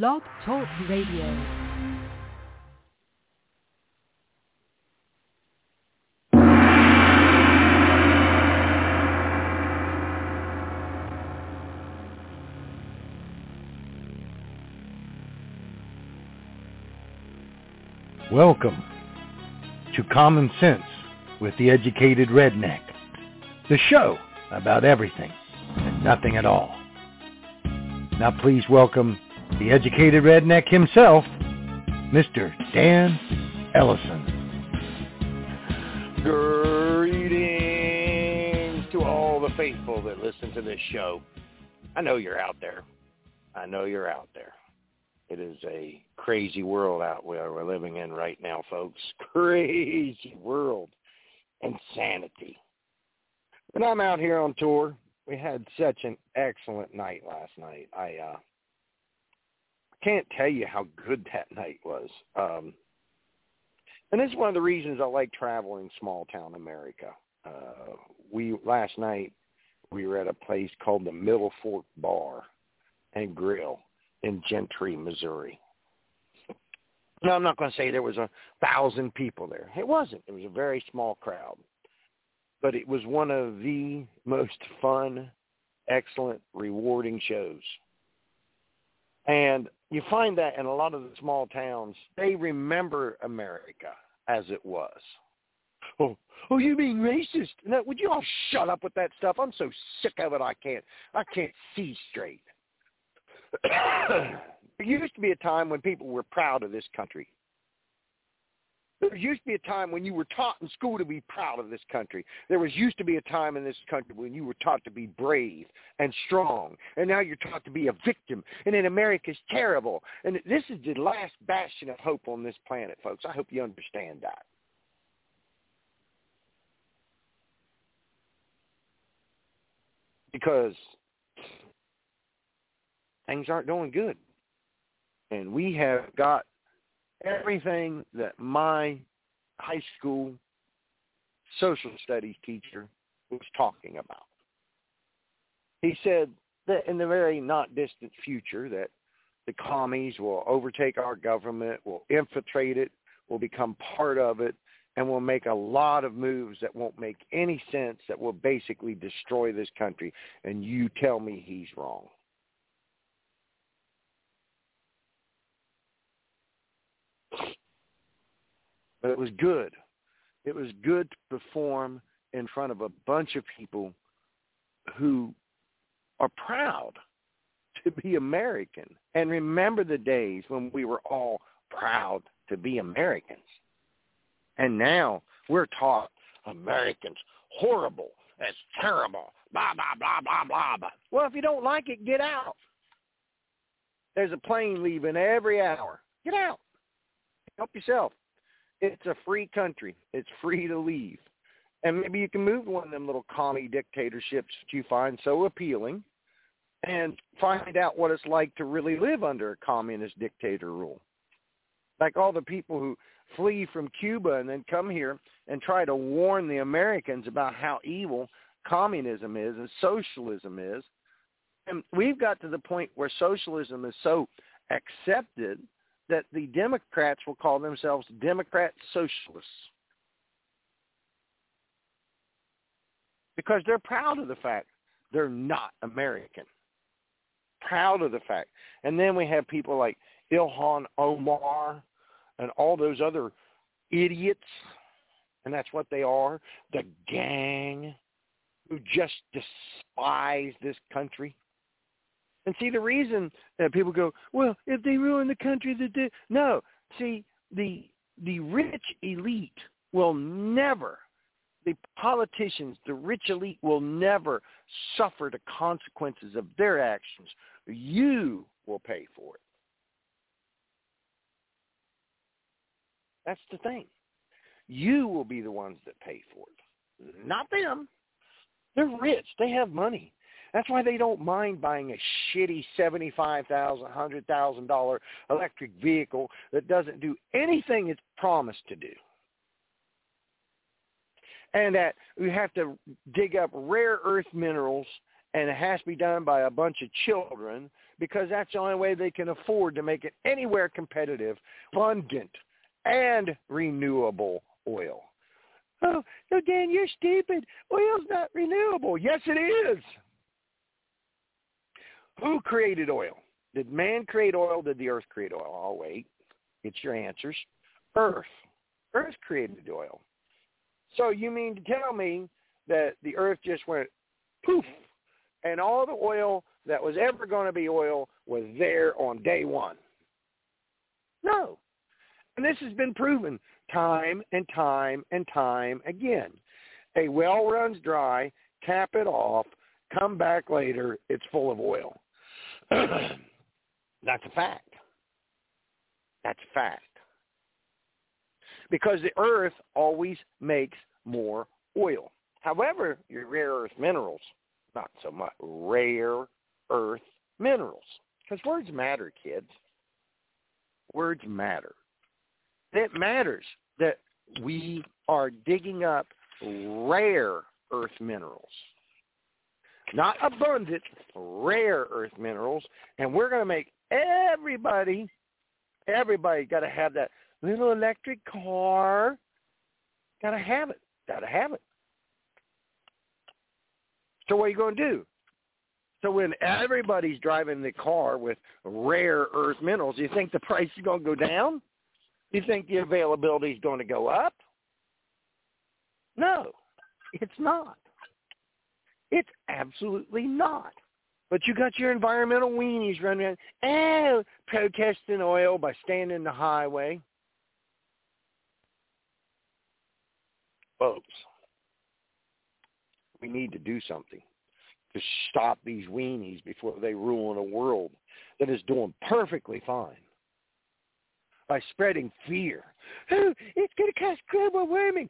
Blog Talk Radio. Welcome to Common Sense with the Educated Redneck, the show about everything and nothing at all. Now please welcome the Educated Redneck himself, Mr. Dan Ellison. Greetings to all the faithful that listen to this show. I know you're out there. I know you're out there. It is a crazy world out where we're living in right now, folks. Crazy world. Insanity. When I'm out here on tour, we had such an excellent night last night. I uh can't tell you how good that night was. Um and this is one of the reasons I like traveling small town America. Uh we last night we were at a place called the Middle Fork Bar and Grill in Gentry, Missouri. No, I'm not going to say there was a thousand people there. It wasn't. It was a very small crowd. But it was one of the most fun, excellent, rewarding shows. And you find that in a lot of the small towns, they remember America as it was. Oh, oh, you being racist? No, would you all shut up with that stuff? I'm so sick of it. I can't, I can't see straight. there used to be a time when people were proud of this country. There used to be a time when you were taught in school to be proud of this country. There was used to be a time in this country when you were taught to be brave and strong. And now you're taught to be a victim. And then America's terrible. And this is the last bastion of hope on this planet, folks. I hope you understand that. Because things aren't doing good. And we have got everything that my high school social studies teacher was talking about. He said that in the very not distant future that the commies will overtake our government, will infiltrate it, will become part of it, and will make a lot of moves that won't make any sense, that will basically destroy this country. And you tell me he's wrong. But it was good. It was good to perform in front of a bunch of people who are proud to be American and remember the days when we were all proud to be Americans. And now we're taught Americans horrible, it's terrible, blah, blah, blah, blah, blah, blah. Well, if you don't like it, get out. There's a plane leaving every hour. Get out. Help yourself. It's a free country. It's free to leave. And maybe you can move to one of them little commie dictatorships that you find so appealing and find out what it's like to really live under a communist dictator rule. Like all the people who flee from Cuba and then come here and try to warn the Americans about how evil communism is and socialism is. And we've got to the point where socialism is so accepted that the Democrats will call themselves Democrat Socialists. Because they're proud of the fact they're not American. Proud of the fact. And then we have people like Ilhan Omar and all those other idiots, and that's what they are, the gang who just despise this country. And see, the reason that people go, well, if they ruin the country, they... no. See, the the rich elite will never, the politicians, the rich elite will never suffer the consequences of their actions. You will pay for it. That's the thing. You will be the ones that pay for it, not them. They're rich. They have money. That's why they don't mind buying a shitty seventy-five thousand, hundred thousand dollar electric vehicle that doesn't do anything it's promised to do. And that we have to dig up rare earth minerals and it has to be done by a bunch of children because that's the only way they can afford to make it anywhere competitive, abundant, and renewable oil. Oh, no, Dan, you're stupid. Oil's not renewable. Yes, it is. Who created oil? Did man create oil? Did the earth create oil? I'll wait. Get your answers. Earth. Earth created oil. So you mean to tell me that the earth just went poof and all the oil that was ever going to be oil was there on day one? No. And this has been proven time and time and time again. A well runs dry, tap it off, come back later, it's full of oil. That's a fact. That's a fact. Because the earth always makes more oil. However, your rare earth minerals, not so much. Rare earth minerals. Because words matter, kids. Words matter. It matters that we are digging up rare earth minerals not abundant, rare earth minerals, and we're going to make everybody, everybody got to have that little electric car. Got to have it. Got to have it. So what are you going to do? So when everybody's driving the car with rare earth minerals, you think the price is going to go down? You think the availability is going to go up? No, it's not. It's absolutely not. But you got your environmental weenies running around, oh, protesting oil by standing in the highway. Folks, we need to do something to stop these weenies before they ruin a world that is doing perfectly fine by spreading fear. Oh, it's going to cause global warming.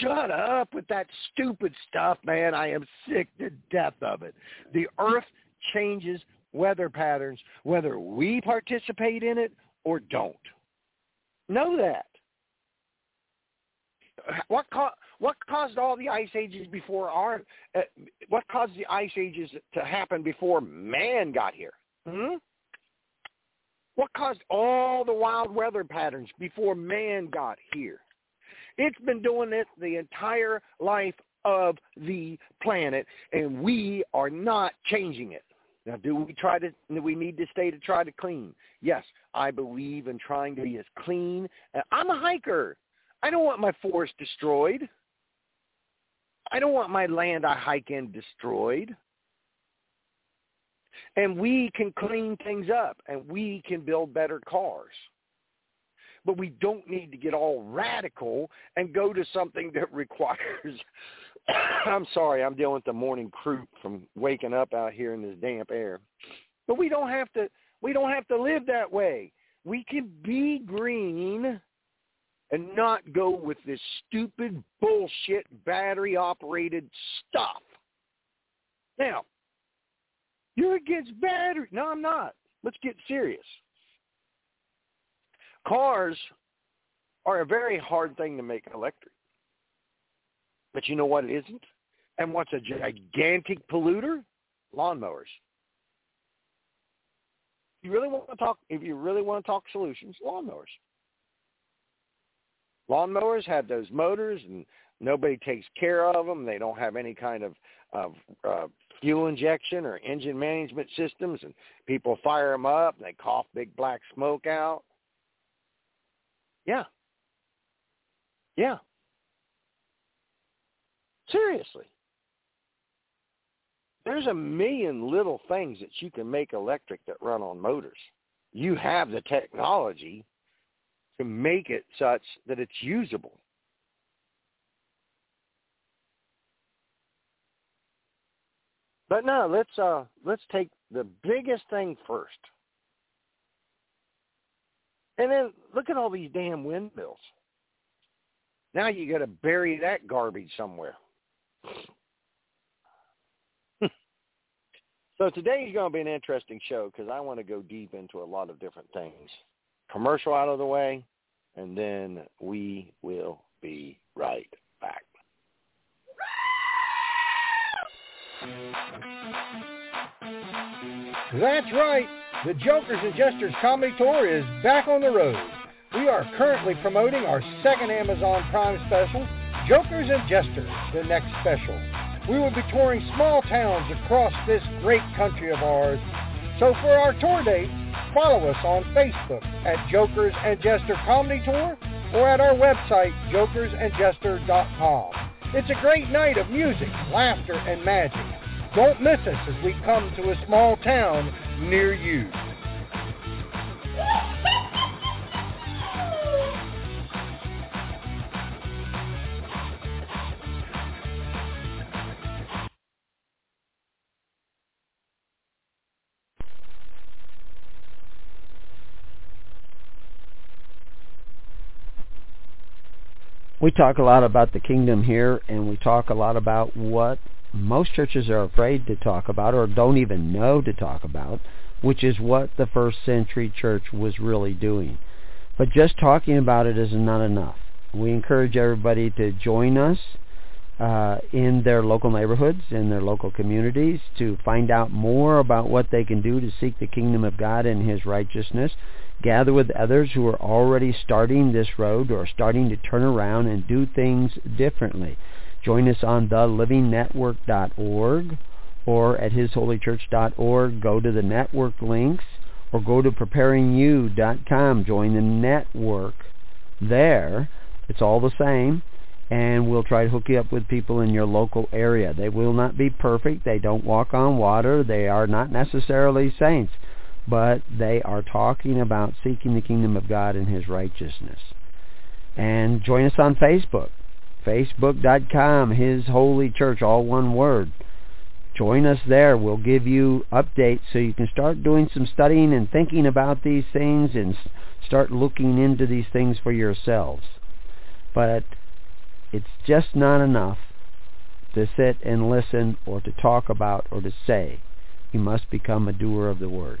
Shut up with that stupid stuff, man. I am sick to death of it. The earth changes weather patterns whether we participate in it or don't. Know that. What co- what caused all the ice ages before our uh, what caused the ice ages to happen before man got here? Hmm? What caused all the wild weather patterns before man got here? It's been doing it the entire life of the planet, and we are not changing it. Now, do we try to? Do we need to stay to try to clean? Yes, I believe in trying to be as clean. I'm a hiker. I don't want my forest destroyed. I don't want my land I hike in destroyed and we can clean things up and we can build better cars. But we don't need to get all radical and go to something that requires I'm sorry, I'm dealing with the morning croup from waking up out here in this damp air. But we don't have to we don't have to live that way. We can be green and not go with this stupid bullshit battery operated stuff. Now, you're against battery. No, I'm not. Let's get serious. Cars are a very hard thing to make electric. But you know what it isn't? And what's a gigantic polluter? Lawnmowers. You really want to talk if you really want to talk solutions, lawnmowers. Lawnmowers have those motors and nobody takes care of them. They don't have any kind of, of uh, fuel injection or engine management systems, and people fire them up and they cough big black smoke out. Yeah. Yeah. Seriously. There's a million little things that you can make electric that run on motors. You have the technology to make it such that it's usable. But no, let's uh let's take the biggest thing first. And then look at all these damn windmills. Now you got to bury that garbage somewhere. so today is going to be an interesting show because I want to go deep into a lot of different things. Commercial out of the way, and then we will be right back. Thank you. That's right. The Jokers and Jesters Comedy Tour is back on the road. We are currently promoting our second Amazon Prime special, Jokers and Jesters, the next special. We will be touring small towns across this great country of ours. So for our tour dates, follow us on Facebook at Jokers and Jester Comedy Tour or at our website, jokersandjester.com. It's a great night of music, laughter, and magic. Don't miss us as we come to a small town near you. We talk a lot about the kingdom here, and we talk a lot about what most churches are afraid to talk about or don't even know to talk about, which is what the first century church was really doing. But just talking about it is not enough. We encourage everybody to join us uh, in their local neighborhoods, in their local communities, to find out more about what they can do to seek the kingdom of God and His righteousness. Gather with others who are already starting this road or starting to turn around and do things differently. Join us on thelivingnetwork.org or at hisholychurch.org. Go to the network links or go to preparingyou.com. Join the network there. It's all the same. And we'll try to hook you up with people in your local area. They will not be perfect. They don't walk on water. They are not necessarily saints. But they are talking about seeking the kingdom of God and his righteousness. And join us on Facebook facebook.com, His Holy Church, all one word. Join us there. We'll give you updates so you can start doing some studying and thinking about these things and start looking into these things for yourselves. But it's just not enough to sit and listen or to talk about or to say. You must become a doer of the word.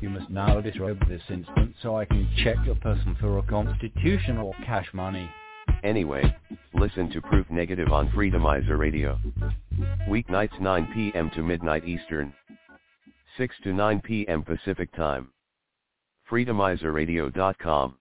You must now disrobe this instant so I can check your person for a constitution or cash money. Anyway, listen to Proof Negative on Freedomizer Radio. Weeknights 9 p.m. to midnight Eastern. 6 to 9 p.m. Pacific Time. Freedomizerradio.com.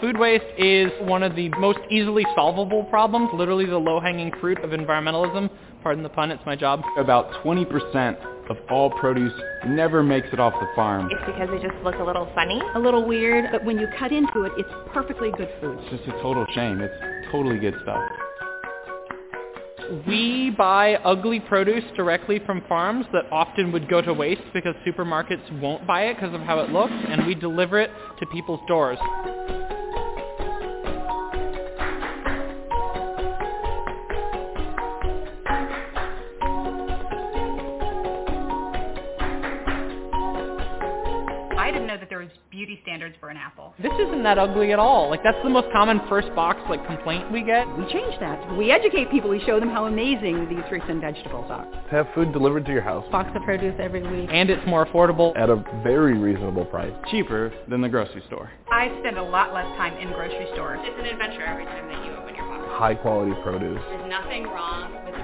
Food waste is one of the most easily solvable problems, literally the low-hanging fruit of environmentalism. Pardon the pun, it's my job. About 20% of all produce never makes it off the farm. It's because they just look a little funny. A little weird, but when you cut into it, it's perfectly good food. It's just a total shame. It's totally good stuff. We buy ugly produce directly from farms that often would go to waste because supermarkets won't buy it because of how it looks, and we deliver it to people's doors. Beauty standards for an apple. This isn't that ugly at all. Like that's the most common first box like complaint we get. We change that. We educate people. We show them how amazing these fruits and vegetables are. To have food delivered to your house. Box of produce every week. And it's more affordable. At a very reasonable price. Cheaper than the grocery store. I spend a lot less time in grocery stores. It's an adventure every time that you open your box. High quality produce. There's nothing wrong with the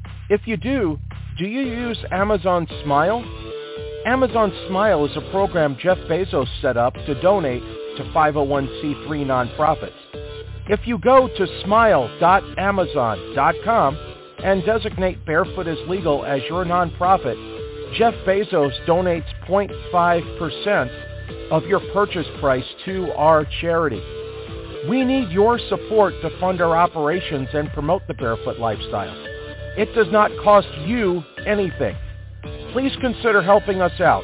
If you do, Do you use Amazon Smile? Amazon Smile is a program Jeff Bezos set up to donate to 501c3 nonprofits. If you go to smile.amazon.com and designate Barefoot is Legal as your nonprofit, Jeff Bezos donates 0.5% of your purchase price to our charity. We need your support to fund our operations and promote the barefoot lifestyle. It does not cost you anything. Please consider helping us out.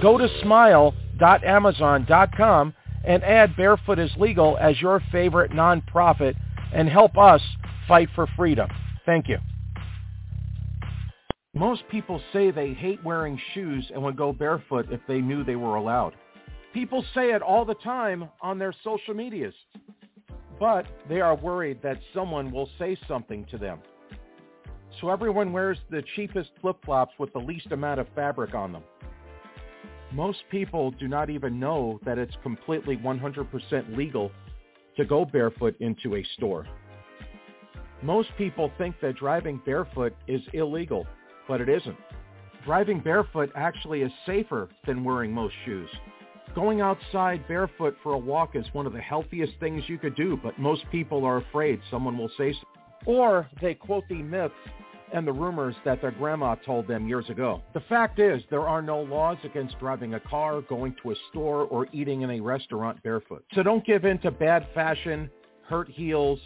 Go to smile.amazon.com and add Barefoot is Legal as your favorite nonprofit and help us fight for freedom. Thank you. Most people say they hate wearing shoes and would go barefoot if they knew they were allowed. People say it all the time on their social medias, but they are worried that someone will say something to them. So everyone wears the cheapest flip-flops with the least amount of fabric on them. Most people do not even know that it's completely 100% legal to go barefoot into a store. Most people think that driving barefoot is illegal, but it isn't. Driving barefoot actually is safer than wearing most shoes. Going outside barefoot for a walk is one of the healthiest things you could do, but most people are afraid someone will say. Or they quote the myths and the rumors that their grandma told them years ago. The fact is, there are no laws against driving a car, going to a store, or eating in a restaurant barefoot. So don't give in to bad fashion, hurt heels,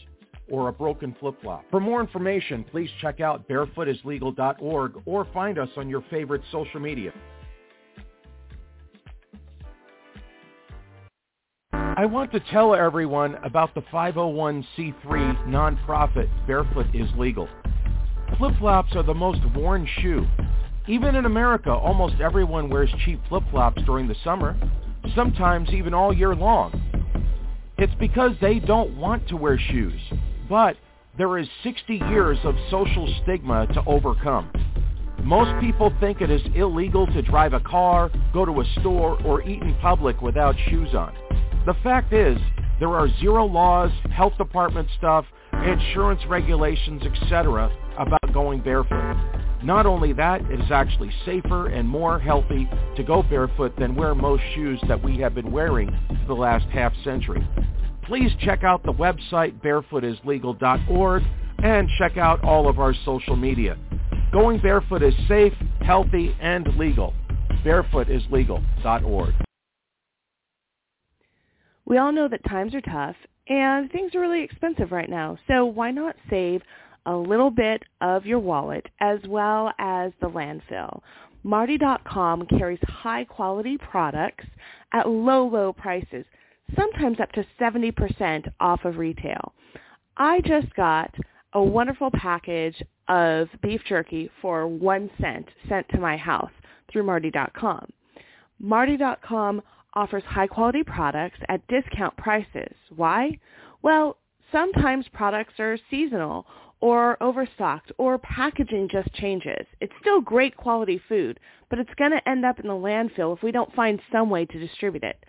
or a broken flip-flop. For more information, please check out barefootislegal.org or find us on your favorite social media. I want to tell everyone about the 501c3 nonprofit Barefoot is Legal. Flip-flops are the most worn shoe. Even in America, almost everyone wears cheap flip-flops during the summer, sometimes even all year long. It's because they don't want to wear shoes, but there is 60 years of social stigma to overcome. Most people think it is illegal to drive a car, go to a store, or eat in public without shoes on. The fact is, there are zero laws, health department stuff, insurance regulations, etc. about going barefoot. Not only that, it is actually safer and more healthy to go barefoot than wear most shoes that we have been wearing for the last half century. Please check out the website barefootislegal.org and check out all of our social media. Going barefoot is safe, healthy, and legal. barefootislegal.org. We all know that times are tough and things are really expensive right now. So why not save a little bit of your wallet as well as the landfill? Martie.com carries high quality products at low, low prices, sometimes up to 70% off of retail. I just got a wonderful package of beef jerky for one cent sent to my house through Martie.com. Martie.com offers high-quality products at discount prices. Why? Well, sometimes products are seasonal or overstocked or packaging just changes. It's still great quality food, but it's going to end up in the landfill if we don't find some way to distribute it.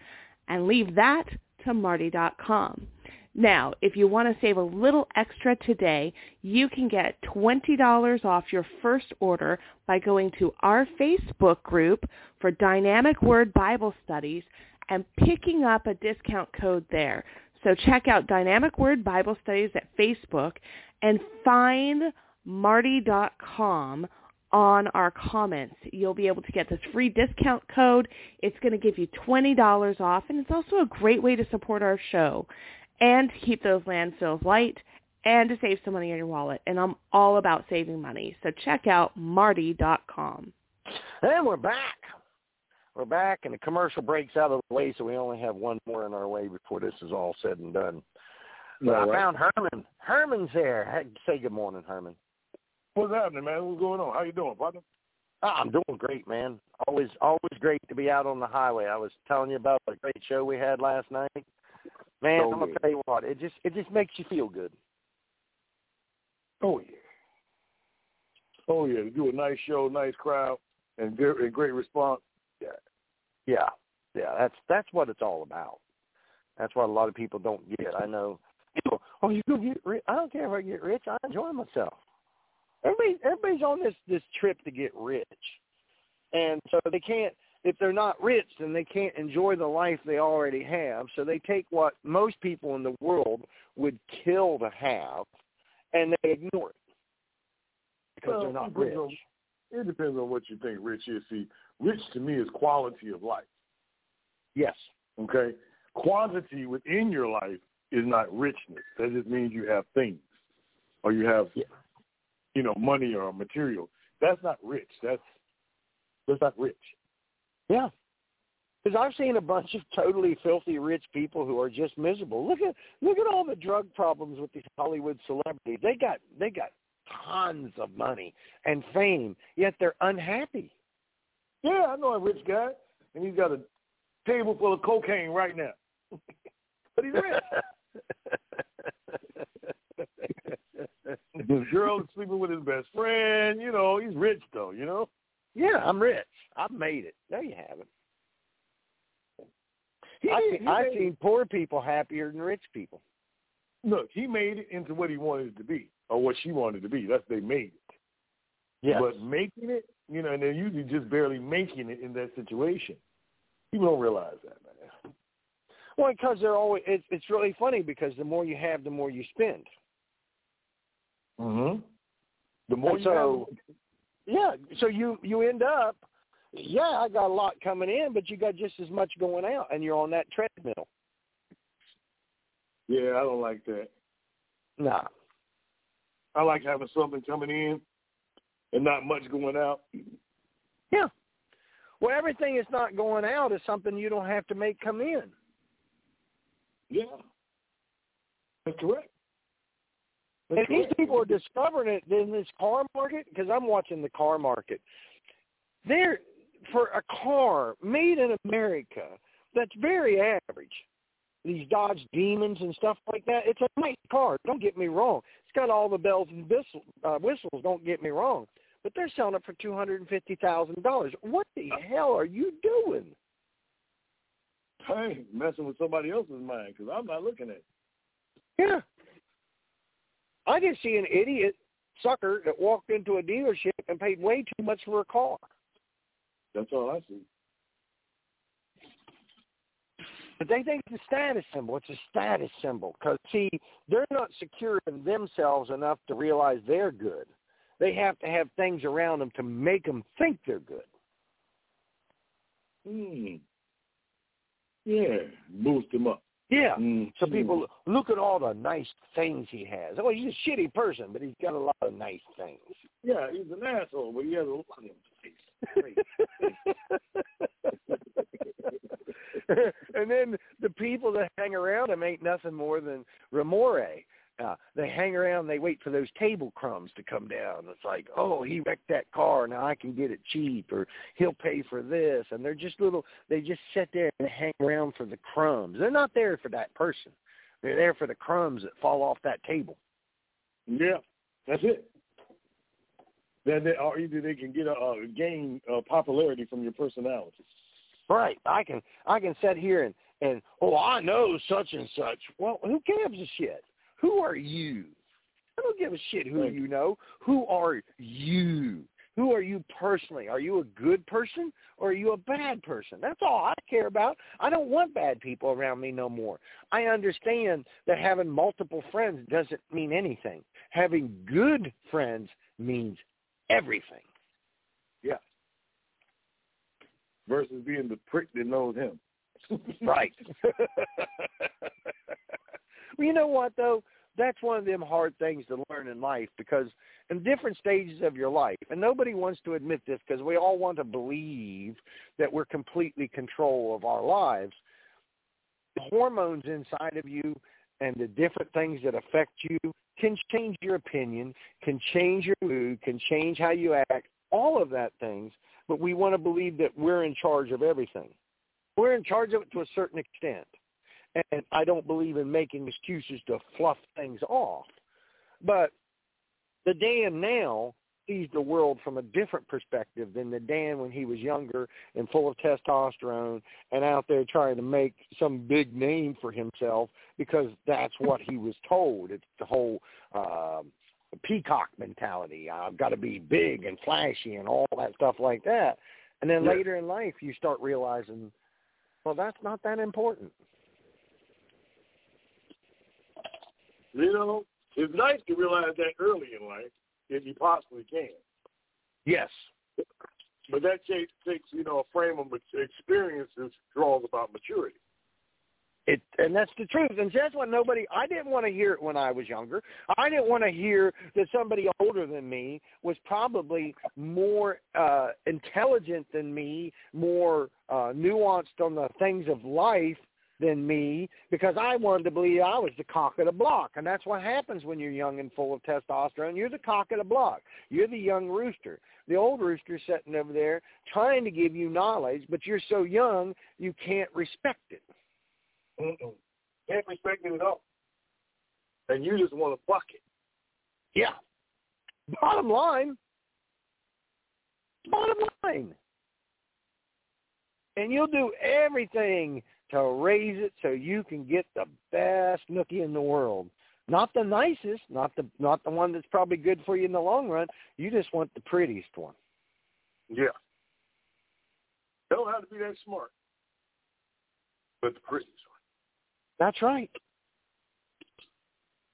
And leave that to Martie.com. Now, if you want to save a little extra today, you can get $20 off your first order by going to our Facebook group for Dynamic Word Bible Studies and picking up a discount code there. So check out Dynamic Word Bible Studies at Facebook and find martie.com on our comments. You'll be able to get this free discount code. It's going to give you $20 off, and it's also a great way to support our show and to keep those landfills light and to save some money in your wallet. And I'm all about saving money. So check out martie.com. And we're back. We're back, and the commercial breaks out of the way, so we only have one more in our way before this is all said and done. But I found Herman. Herman's there. Say good morning, Herman. What's happening, man? What's going on? How you doing, partner? Oh, I'm doing great, man. Always, always great to be out on the highway. I was telling you about the great show we had last night. Man, Oh, I'm gonna yeah. tell you what. It just, it just makes you feel good. Oh yeah. Oh yeah. To do a nice show, nice crowd, and good and great response. Yeah. Yeah, yeah. That's that's what it's all about. That's what a lot of people don't get. I know. People, oh, you gonna get rich? I don't care if I get rich. I enjoy myself. Everybody, everybody's on this this trip to get rich, and so they can't. If they're not rich, then they can't enjoy the life they already have. So they take what most people in the world would kill to have, and they ignore it because well, they're not rich. It depends on what you think rich is. See, rich to me is quality of life. Yes. Okay. Quantity within your life is not richness. That just means you have things, or you have, yeah. you know, money or material. That's not rich. That's that's not rich. Yeah. Because I've seen a bunch of totally filthy rich people who are just miserable. Look at look at all the drug problems with these Hollywood celebrities. They got they got tons of money and fame, yet they're unhappy. Yeah, I know a rich guy, and he's got a table full of cocaine right now. but he's rich. his girl is sleeping with his best friend. You know, he's rich though. You know. Yeah, I'm rich. I've made it. No, you haven't. He I've, made, I've seen poor people happier than rich people. Look, he made it into what he wanted it to be, or what she wanted it to be. That's they made it. Yes. But making it, you know, and they're usually just barely making it in that situation. People don't realize that, man. Well, because they're always it's it's really funny because the more you have, the more you spend. Mhm. The more and you so, have, yeah. So you you end up, yeah, I got a lot coming in, but you got just as much going out, and you're on that treadmill. Yeah, I don't like that. Nah. I like having something coming in and not much going out. Yeah. Well, everything that's not going out is something you don't have to make come in. Yeah. That's correct. That's and correct. these people are discovering it in this car market because I'm watching the car market. They're for a car made in America that's very average. These Dodge Demons and stuff like that. It's a nice car. Don't get me wrong. It's got all the bells and whistles. Uh, whistles don't get me wrong. But they're selling it for two hundred and fifty thousand dollars. What the hell are you doing? Hey, messing with somebody else's mind because I'm not looking at it. Yeah. I just see an idiot sucker that walked into a dealership and paid way too much for a car. That's all I see. But they think it's a status symbol. It's a status symbol because, see, they're not secure in themselves enough to realize they're good. They have to have things around them to make them think they're good. Hmm. Yeah, boost them up. Yeah. Mm. So people look at all the nice things he has. Oh, he's a shitty person, but he's got a lot of nice things. Yeah, he's an asshole, but he has a lot of nice and then the people that hang around him ain't nothing more than remora. Uh, they hang around, they wait for those table crumbs to come down. It's like, oh, he wrecked that car, now I can get it cheap, or he'll pay for this. And they're just little, they just sit there and hang around for the crumbs. They're not there for that person. They're there for the crumbs that fall off that table. Yeah, that's it. That they, or either they can get a, a gain uh, popularity from your personality. Right. I can I can sit here and and oh I know such and such. Well, who gives a shit? Who are you? I don't give a shit who you know. Who are you? Who are you personally? Are you a good person or are you a bad person? That's all I care about. I don't want bad people around me no more. I understand that having multiple friends doesn't mean anything. Having good friends means everything. Yeah. Versus being the prick that knows him. right. well, you know what though? That's one of them hard things to learn in life because in different stages of your life, and nobody wants to admit this because we all want to believe that we're completely control of our lives. The hormones inside of you and the different things that affect you can change your opinion, can change your mood, can change how you act, all of that things, but we want to believe that we're in charge of everything. We're in charge of it to a certain extent. And I don't believe in making excuses to fluff things off. But the Dan now sees the world from a different perspective than the Dan when he was younger and full of testosterone and out there trying to make some big name for himself because that's what he was told. It's the whole uh, peacock mentality. I've got to be big and flashy and all that stuff like that. And then Yeah. later in life, you start realizing, well, that's not that important. You know, it's nice to realize that early in life if you possibly can. Yes. But that takes, takes you know, a frame of experience that draws about maturity. It and that's the truth. And that's what nobody. I didn't want to hear it when I was younger. I didn't want to hear that somebody older than me was probably more uh intelligent than me, more uh nuanced on the things of life than me, because I wanted to believe I was the cock of the block. And that's what happens when you're young and full of testosterone. You're the cock of the block. You're the young rooster. The old rooster's sitting over there trying to give you knowledge, but you're so young you can't respect it. Mm-mm. Can't respect it at all. And you just want to buck it. Yeah. Bottom line. Bottom line. And you'll do everything to raise it so you can get the best nookie in the world. Not the nicest, not the not the one that's probably good for you in the long run. You just want the prettiest one. Yeah. Don't have to be that smart. But the prettiest one. That's right.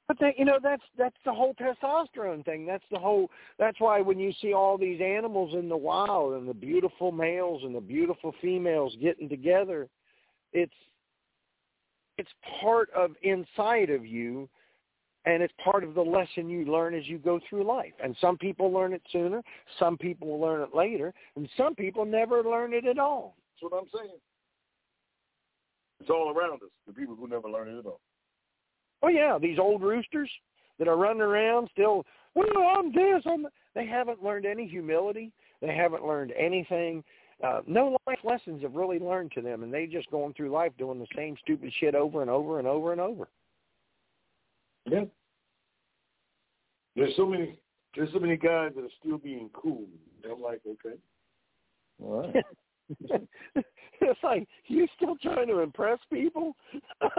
But that you know that's that's the whole testosterone thing. That's the whole. That's why when you see all these animals in the wild and the beautiful males and the beautiful females getting together, it's it's part of inside of you, and it's part of the lesson you learn as you go through life. And some people learn it sooner, some people will learn it later, and some people never learn it at all. That's what I'm saying. It's all around us, the people who never learn it at all. Oh yeah, these old roosters that are running around still. Well, I'm this. I'm. They haven't learned any humility. They haven't learned anything. Uh, no life lessons have really learned to them, and they just going through life doing the same stupid shit over and over and over and over. Yeah. There's so many. There's so many guys that are still being cool. I'm like, okay, all right. it's like you still trying to impress people.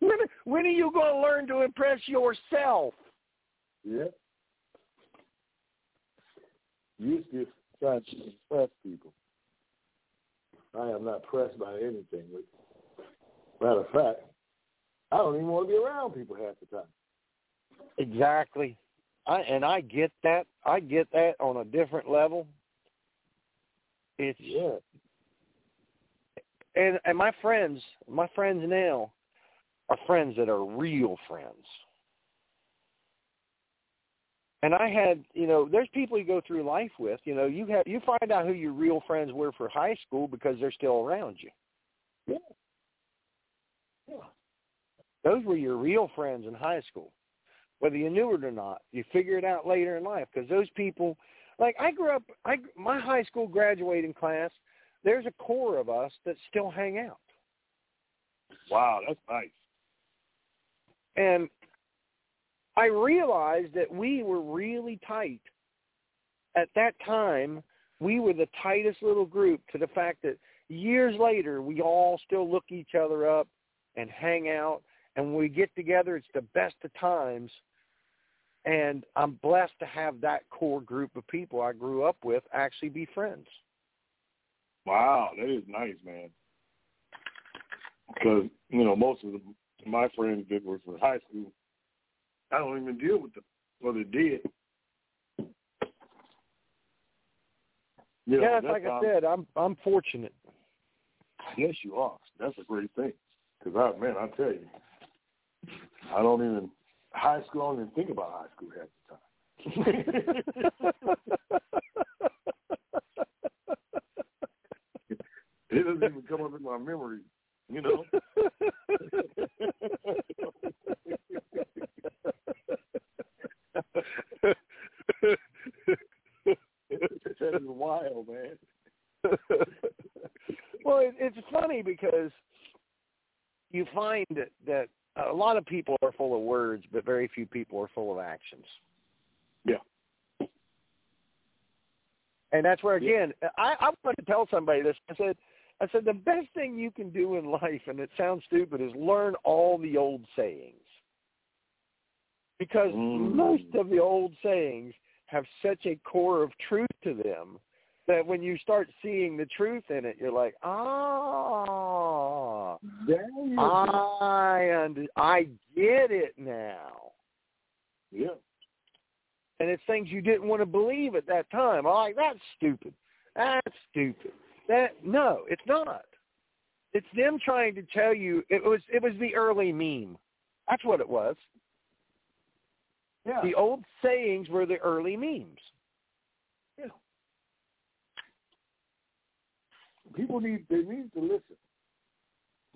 when when are you going to learn to impress yourself? Yeah. You still trying to impress people. I am not pressed by anything. Matter of fact, I don't even want to be around people half the time. Exactly. I and I get that. I get that on a different level. It's yeah. And and my friends, my friends now are friends that are real friends. And I had, you know, there's people you go through life with. You know, you have you find out who your real friends were for high school because they're still around you. Yeah. Yeah. Those were your real friends in high school whether you knew it or not. You figure it out later in life because those people, like I grew up, I my high school graduating class, there's a core of us that still hang out. Wow, that's nice. And I realized that we were really tight. At that time, we were the tightest little group to the fact that years later, we all still look each other up and hang out. And when we get together, it's the best of times and I'm blessed to have that core group of people I grew up with actually be friends. Wow, that is nice, man. Because you know most of the, my friends that were from high school, I don't even deal with them, or they did. You yeah, like I said, I'm I'm fortunate. Yes, you are. That's a great thing. Because I, man, I tell you, I don't even high school. I don't even think about high school half the time. it doesn't even come up in my memory, you know. it's wild, man. well, it, it's funny because you find that, that a lot of people are full of words, but very few people are full of actions. Yeah. And that's where again, I, I want to tell somebody this. I said, I said the best thing you can do in life, and it sounds stupid, is learn all the old sayings. because Mm. most of the old sayings have such a core of truth to them that when you start seeing the truth in it, you're like, ah, There you go. I und- I get it now. Yeah. And it's things you didn't want to believe at that time. I'm like, that's stupid. That's stupid. That no, it's not. It's them trying to tell you it was it was the early meme. That's what it was. Yeah. The old sayings were the early memes. People need they need to listen.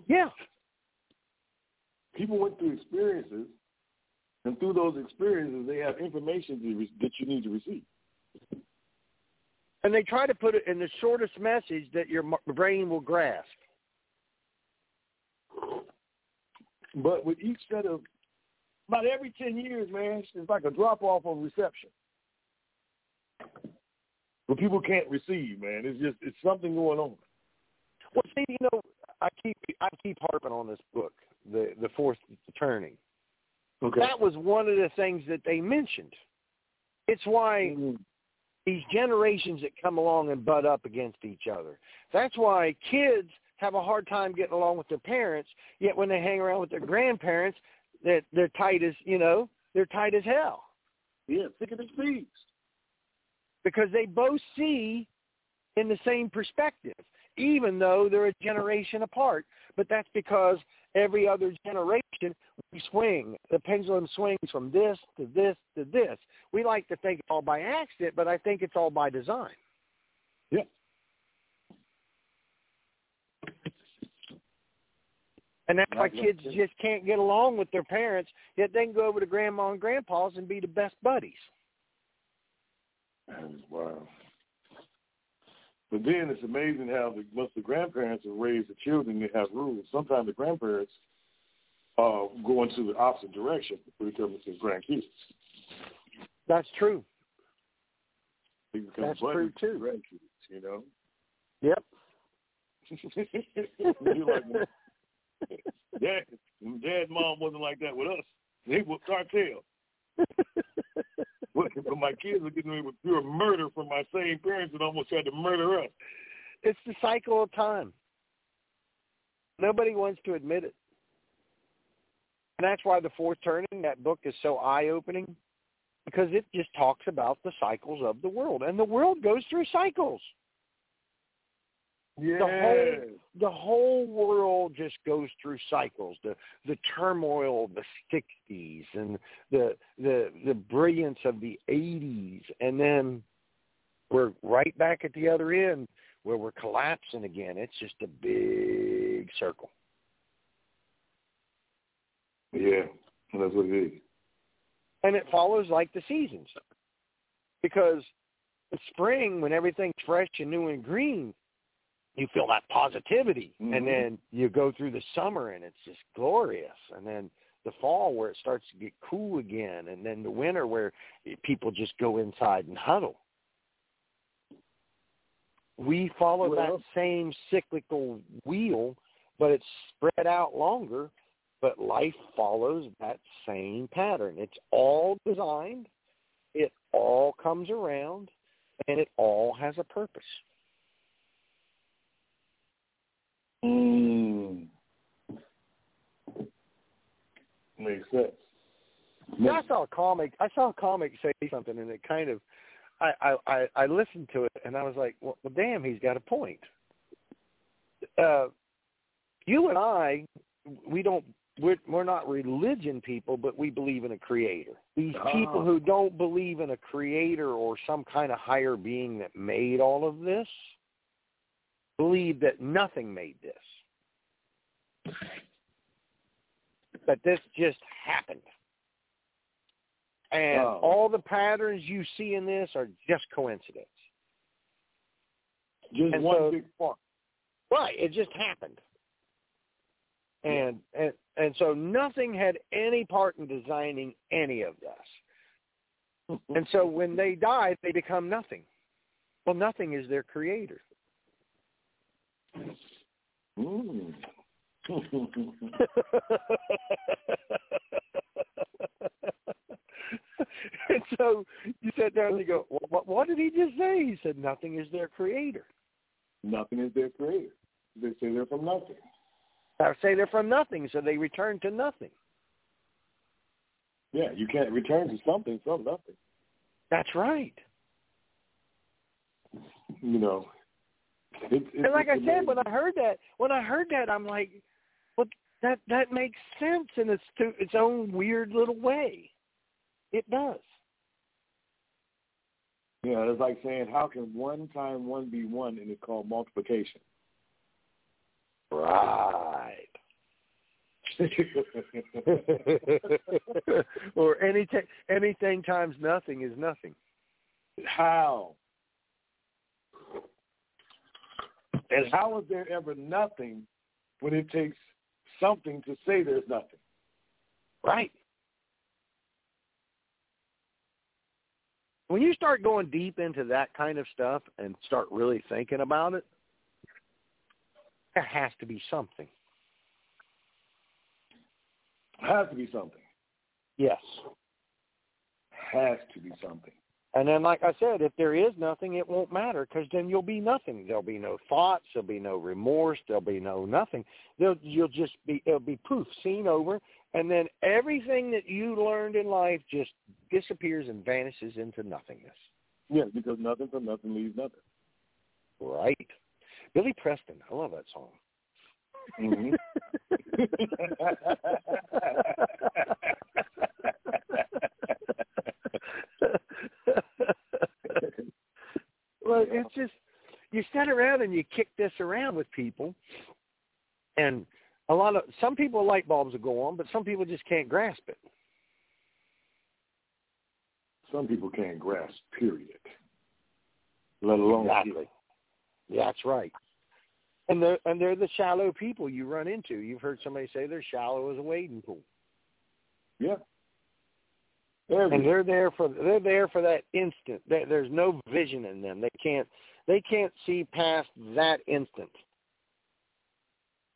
Yeah. People went through experiences, and through those experiences, they have information to re- that you need to receive. And they try to put it in the shortest message that your brain will grasp. But with each set of about every ten years, man, it's like a drop off of reception. But people can't receive, man. It's just it's something going on. Well, see, you know, I keep I keep harping on this book, the the fourth turning. Okay. That was one of the things that they mentioned. It's why mm-hmm. these generations that come along and butt up against each other. That's why kids have a hard time getting along with their parents. Yet when they hang around with their grandparents, that they're, they're tight as you know they're tight as hell. Yeah, thick as thieves. Because they both see in the same perspective, even though they're a generation apart. But that's because every other generation we swing. The pendulum swings from this to this to this. We like to think it's all by accident, but I think it's all by design. Yeah. And that's why kids just can't get along with their parents, yet they can go over to grandma and grandpa's and be the best buddies. That is wild. But then it's amazing how the, once the grandparents have raised the children, they have rules. Sometimes the grandparents uh, go into the opposite direction when it comes to grandkids. That's true. They become That's true, with Grandkids, you know. Yep. Like, Dad, Dad, Mom wasn't like that with us. They were cartel. but my kids are getting away with pure murder from my same parents that almost tried to murder us. It's the cycle of time. Nobody wants to admit it. And that's why the fourth turning, that book is so eye opening because it just talks about the cycles of the world. And the world goes through cycles. Yeah. The whole the whole world just goes through cycles. The the turmoil of the sixties and the the the brilliance of the eighties and then we're right back at the other end where we're collapsing again. It's just a big circle. Yeah, that's what it is. And it follows like the seasons. Because in spring when everything's fresh and new and green, you feel that positivity. Mhm. and then you go through the summer and it's just glorious. And then the fall where it starts to get cool again. And then the winter where people just go inside and huddle. We follow Well- that same cyclical wheel but it's spread out longer. But life follows that same pattern. It's all designed. It all comes around. And it all has a purpose Mm. Makes sense. I saw a comic. I saw a comic say something, and it kind of, I I I, I listened to it, and I was like, well, well, damn, he's got a point. Uh, you and I, we don't. We're we're not religion people, but we believe in a creator. These Ah. people who don't believe in a creator or some kind of higher being that made all of this believe that nothing made this. That this just happened. And Oh. all the patterns you see in this are just coincidence. Just And one so- big spark. Right, it just happened. And and and so nothing had any part in designing any of this. And so when they die, they become nothing. Well, nothing is their creator. Mm. and so you sit there and you go, well, what, what did he just say? He said, nothing is their creator. Nothing is their creator. They say they're from nothing. I say they're from nothing, so they return to nothing. Yeah, you can't return to something from nothing. That's right. You know, it's, it's, and like I it's said, when I heard that, when I heard that, I'm like, well, that that makes sense in its to, its own weird little way. It does. Yeah, it's like saying, how can one time one be one, and it's called multiplication. Right. or any anything times nothing is nothing. How? And how is there ever nothing when it takes something to say there's nothing? Right. When you start going deep into that kind of stuff and start really thinking about it, there has to be something. Has to be something. Yes. Has to be something. And then, like I said, if there is nothing, it won't matter because then you'll be nothing. There'll be no thoughts. There'll be no remorse. There'll be no nothing. There'll, you'll just be it'll be poof, scene over, and then everything that you learned in life just disappears and vanishes into nothingness. Yeah, because nothing from nothing leaves nothing. Right. Billy Preston, I love that song. Mm-hmm. well, it's just you sit around and you kick this around with people, and a lot of some people light bulbs will go on, but some people just can't grasp it. Some people can't grasp. Period. Let alone exactly. Yeah, that's right. And they're and they're the shallow people you run into. You've heard somebody say they're shallow as a wading pool. Yeah. And they're there for they're there for that instant. There's no vision in them. They can't they can't see past that instant.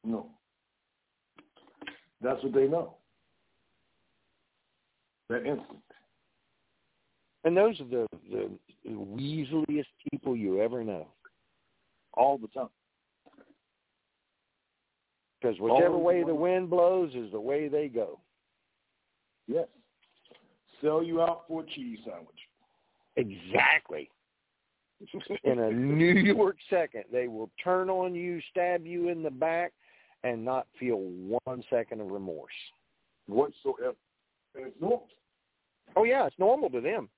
No. That's what they know. That instant. And those are the the weaseliest people you ever know. All the time. Because whichever way the wind blows is the way they go. Yes. Sell you out for a cheese sandwich. Exactly. in a New York second, they will turn on you, stab you in the back, and not feel one second of remorse. Whatsoever. And it's normal. Oh, yeah, it's normal to them.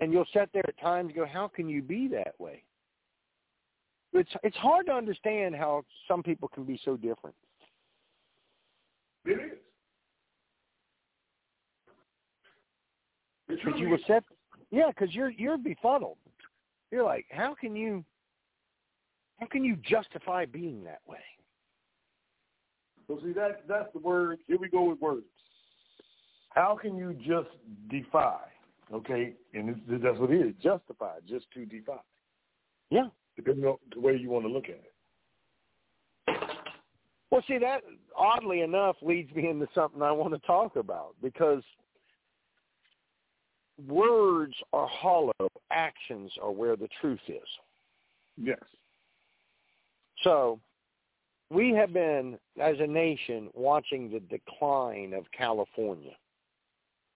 And you'll sit there at times and go, how can you be that way? It's it's hard to understand how some people can be so different. It is. Because you will set, yeah, because you're you're befuddled. You're like, how can you, how can you justify being that way? Well, see that that's the word. Here we go with words. How can you just defy? Okay, and it's, that's what it is. Justify, just to defy. Yeah. Depending on the way you want to look at it. Well, see that oddly enough leads me into something I want to talk about because words are hollow, actions are where the truth is. Yes. So we have been, as a nation, watching the decline of California.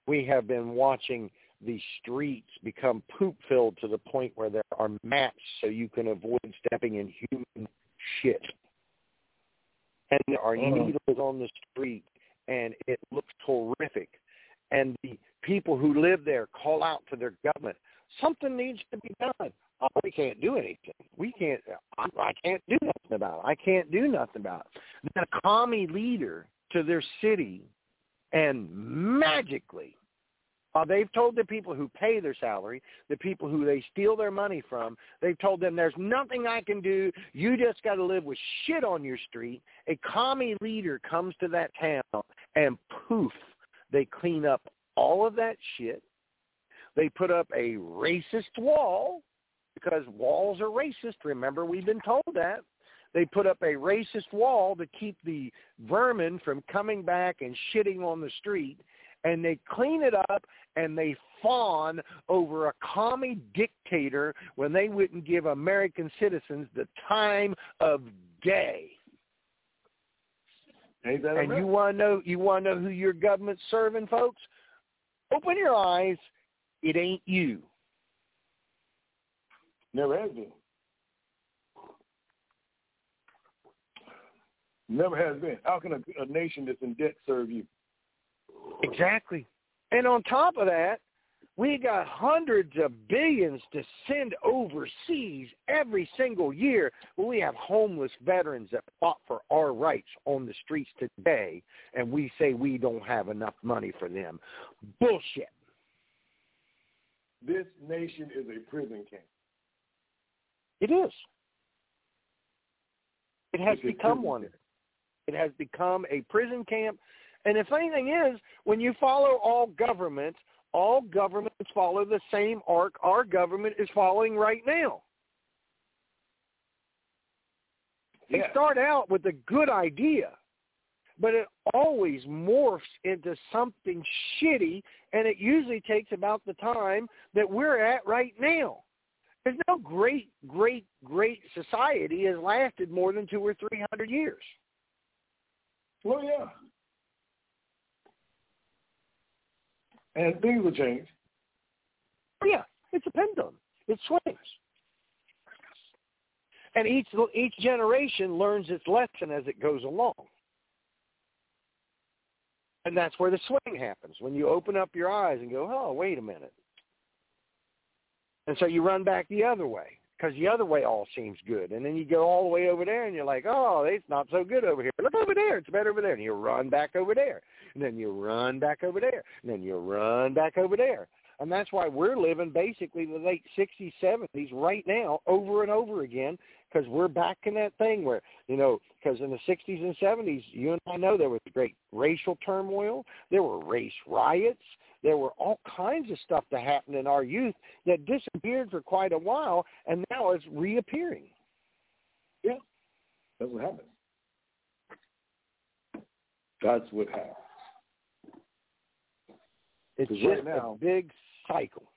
We have been watching the streets become poop filled to the point where there are maps so you can avoid stepping in human shit. And there uh-huh. are needles on the street and it looks horrific. And the people who live there call out to their government, something needs to be done. Oh, we can't do anything. We can't. I, I can't do nothing about it. I can't do nothing about it. Then a commie leader to their city, and magically, uh, they've told the people who pay their salary, the people who they steal their money from, they've told them there's nothing I can do. You just got to live with shit on your street. A commie leader comes to that town, and poof, they clean up all of that shit. They put up a racist wall because walls are racist. Remember, we've been told that. They put up a racist wall to keep the vermin from coming back and shitting on the street. and they clean it up and they fawn over a commie dictator when they wouldn't give American citizens the time of day. Ain't that and you want to know you want to know who your government's serving, folks? Open your eyes. It ain't you. Never has been. Never has been. How can a, a nation that's in debt serve you? Exactly. And on top of that, we got hundreds of billions to send overseas every single year. We have homeless veterans that fought for our rights on the streets today, and we say we don't have enough money for them. Bullshit. This nation is a prison camp. It is. It has It's become one. camp. It has become a prison camp. And if anything is, when you follow all governments, all governments follow the same arc our government is following right now. They Yeah. start out with a good idea, but it always morphs into something shitty, and it usually takes about the time that we're at right now. There's no great, great, great society has lasted more than two or three hundred years. Well, yeah. And things will change. Oh, yeah, it's a pendulum. It swings. And each each generation learns its lesson as it goes along. And that's where the swing happens, when you open up your eyes and go, oh, wait a minute. And so you run back the other way because the other way all seems good. And then you go all the way over there and you're like, oh, it's not so good over here. Look over there. It's better over there. And you run back over there. And then you run back over there. And then you run back over there. And that's why we're living basically the late 60s, 70s right now over and over again because we're back in that thing where, you know, because in the 60s and 70s, you and I know there was great racial turmoil. There were race riots. There were all kinds of stuff that happened in our youth that disappeared for quite a while and now is reappearing. Yeah. That's what happens. That's what happens. It's just right now- a big cycle.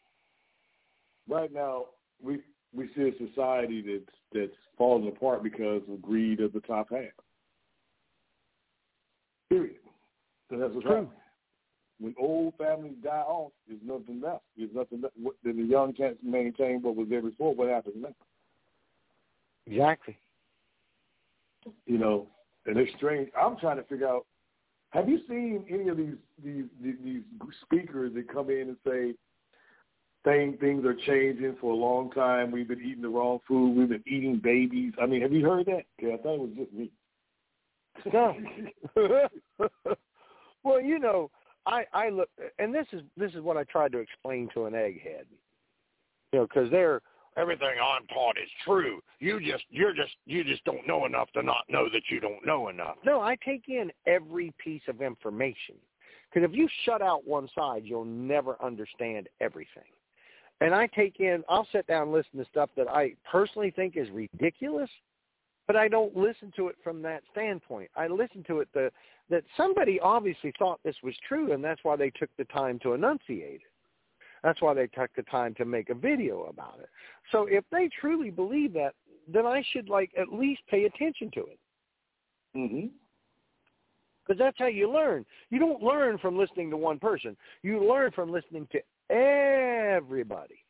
Right now, we we see a society that's that's falling apart because of greed of the top half. Period. So that's what's True. happening. When old families die off, there's nothing left. There's nothing left. What- Then the young can't maintain what was there before. What happens next? Exactly. You know, and it's strange. I'm trying to figure out. Have you seen any of these these these, these speakers that come in and say thing things are changing for a long time? We've been eating the wrong food. We've been eating babies. I mean, have you heard that? 'Cause I thought it was just me. No. well, you know, I I look, and this is this is what I tried to explain to an egghead. You know, because they're everything I'm taught is true. You just you're just you just don't know enough to not know that you don't know enough. No, I take in every piece of information. Because if you shut out one side, you'll never understand everything. And I take in, I'll sit down and listen to stuff that I personally think is ridiculous, but I don't listen to it from that standpoint. I listen to it the, that somebody obviously thought this was true, and that's why they took the time to enunciate it. That's why they took the time to make a video about it. So if they truly believe that, then I should like at least pay attention to it. Mm-hmm. Because that's how you learn. You don't learn from listening to one person. You learn from listening to everybody.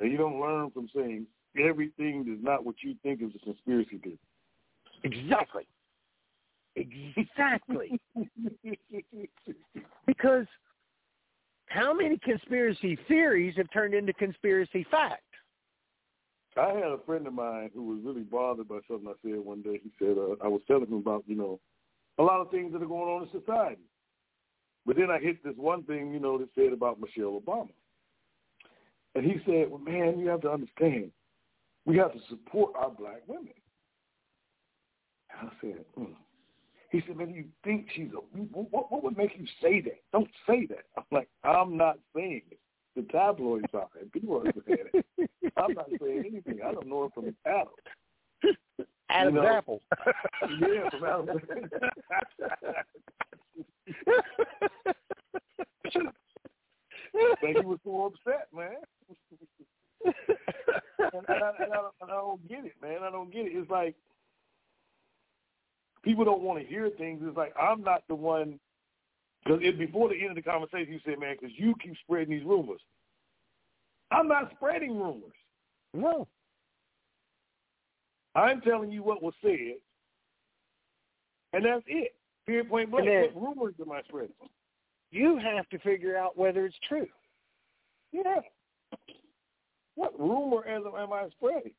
And you don't learn from saying everything is not what you think is a conspiracy theory. Exactly. Exactly. because how many conspiracy theories have turned into conspiracy fact? I had a friend of mine who was really bothered by something I said one day. He said uh, I was telling him about you know a lot of things that are going on in society, but then I hit this one thing you know that said about Michelle Obama, and he said, "Well, man, you have to understand, we have to support our black women. And I said, mm. he said, man, you think she's a, what, what would make you say that? Don't say that. I'm like, I'm not saying it. The tabloids side, people are saying it. I'm not saying anything. I don't know her from Adam. Adam's you know, apple. yeah, from Adam's apple. but he was so upset, man and, I, and, I, and I don't get it, man. I don't get it. It's like people don't want to hear things. It's like I'm not the one. Because before the end of the conversation, you said, "Man, because you keep spreading these rumors." I'm not spreading rumors. No. I'm telling you what was said, and that's it. Period, point blank. then- what rumors am I spreading? You have to figure out whether it's true. Yeah. What rumor am, am I spreading?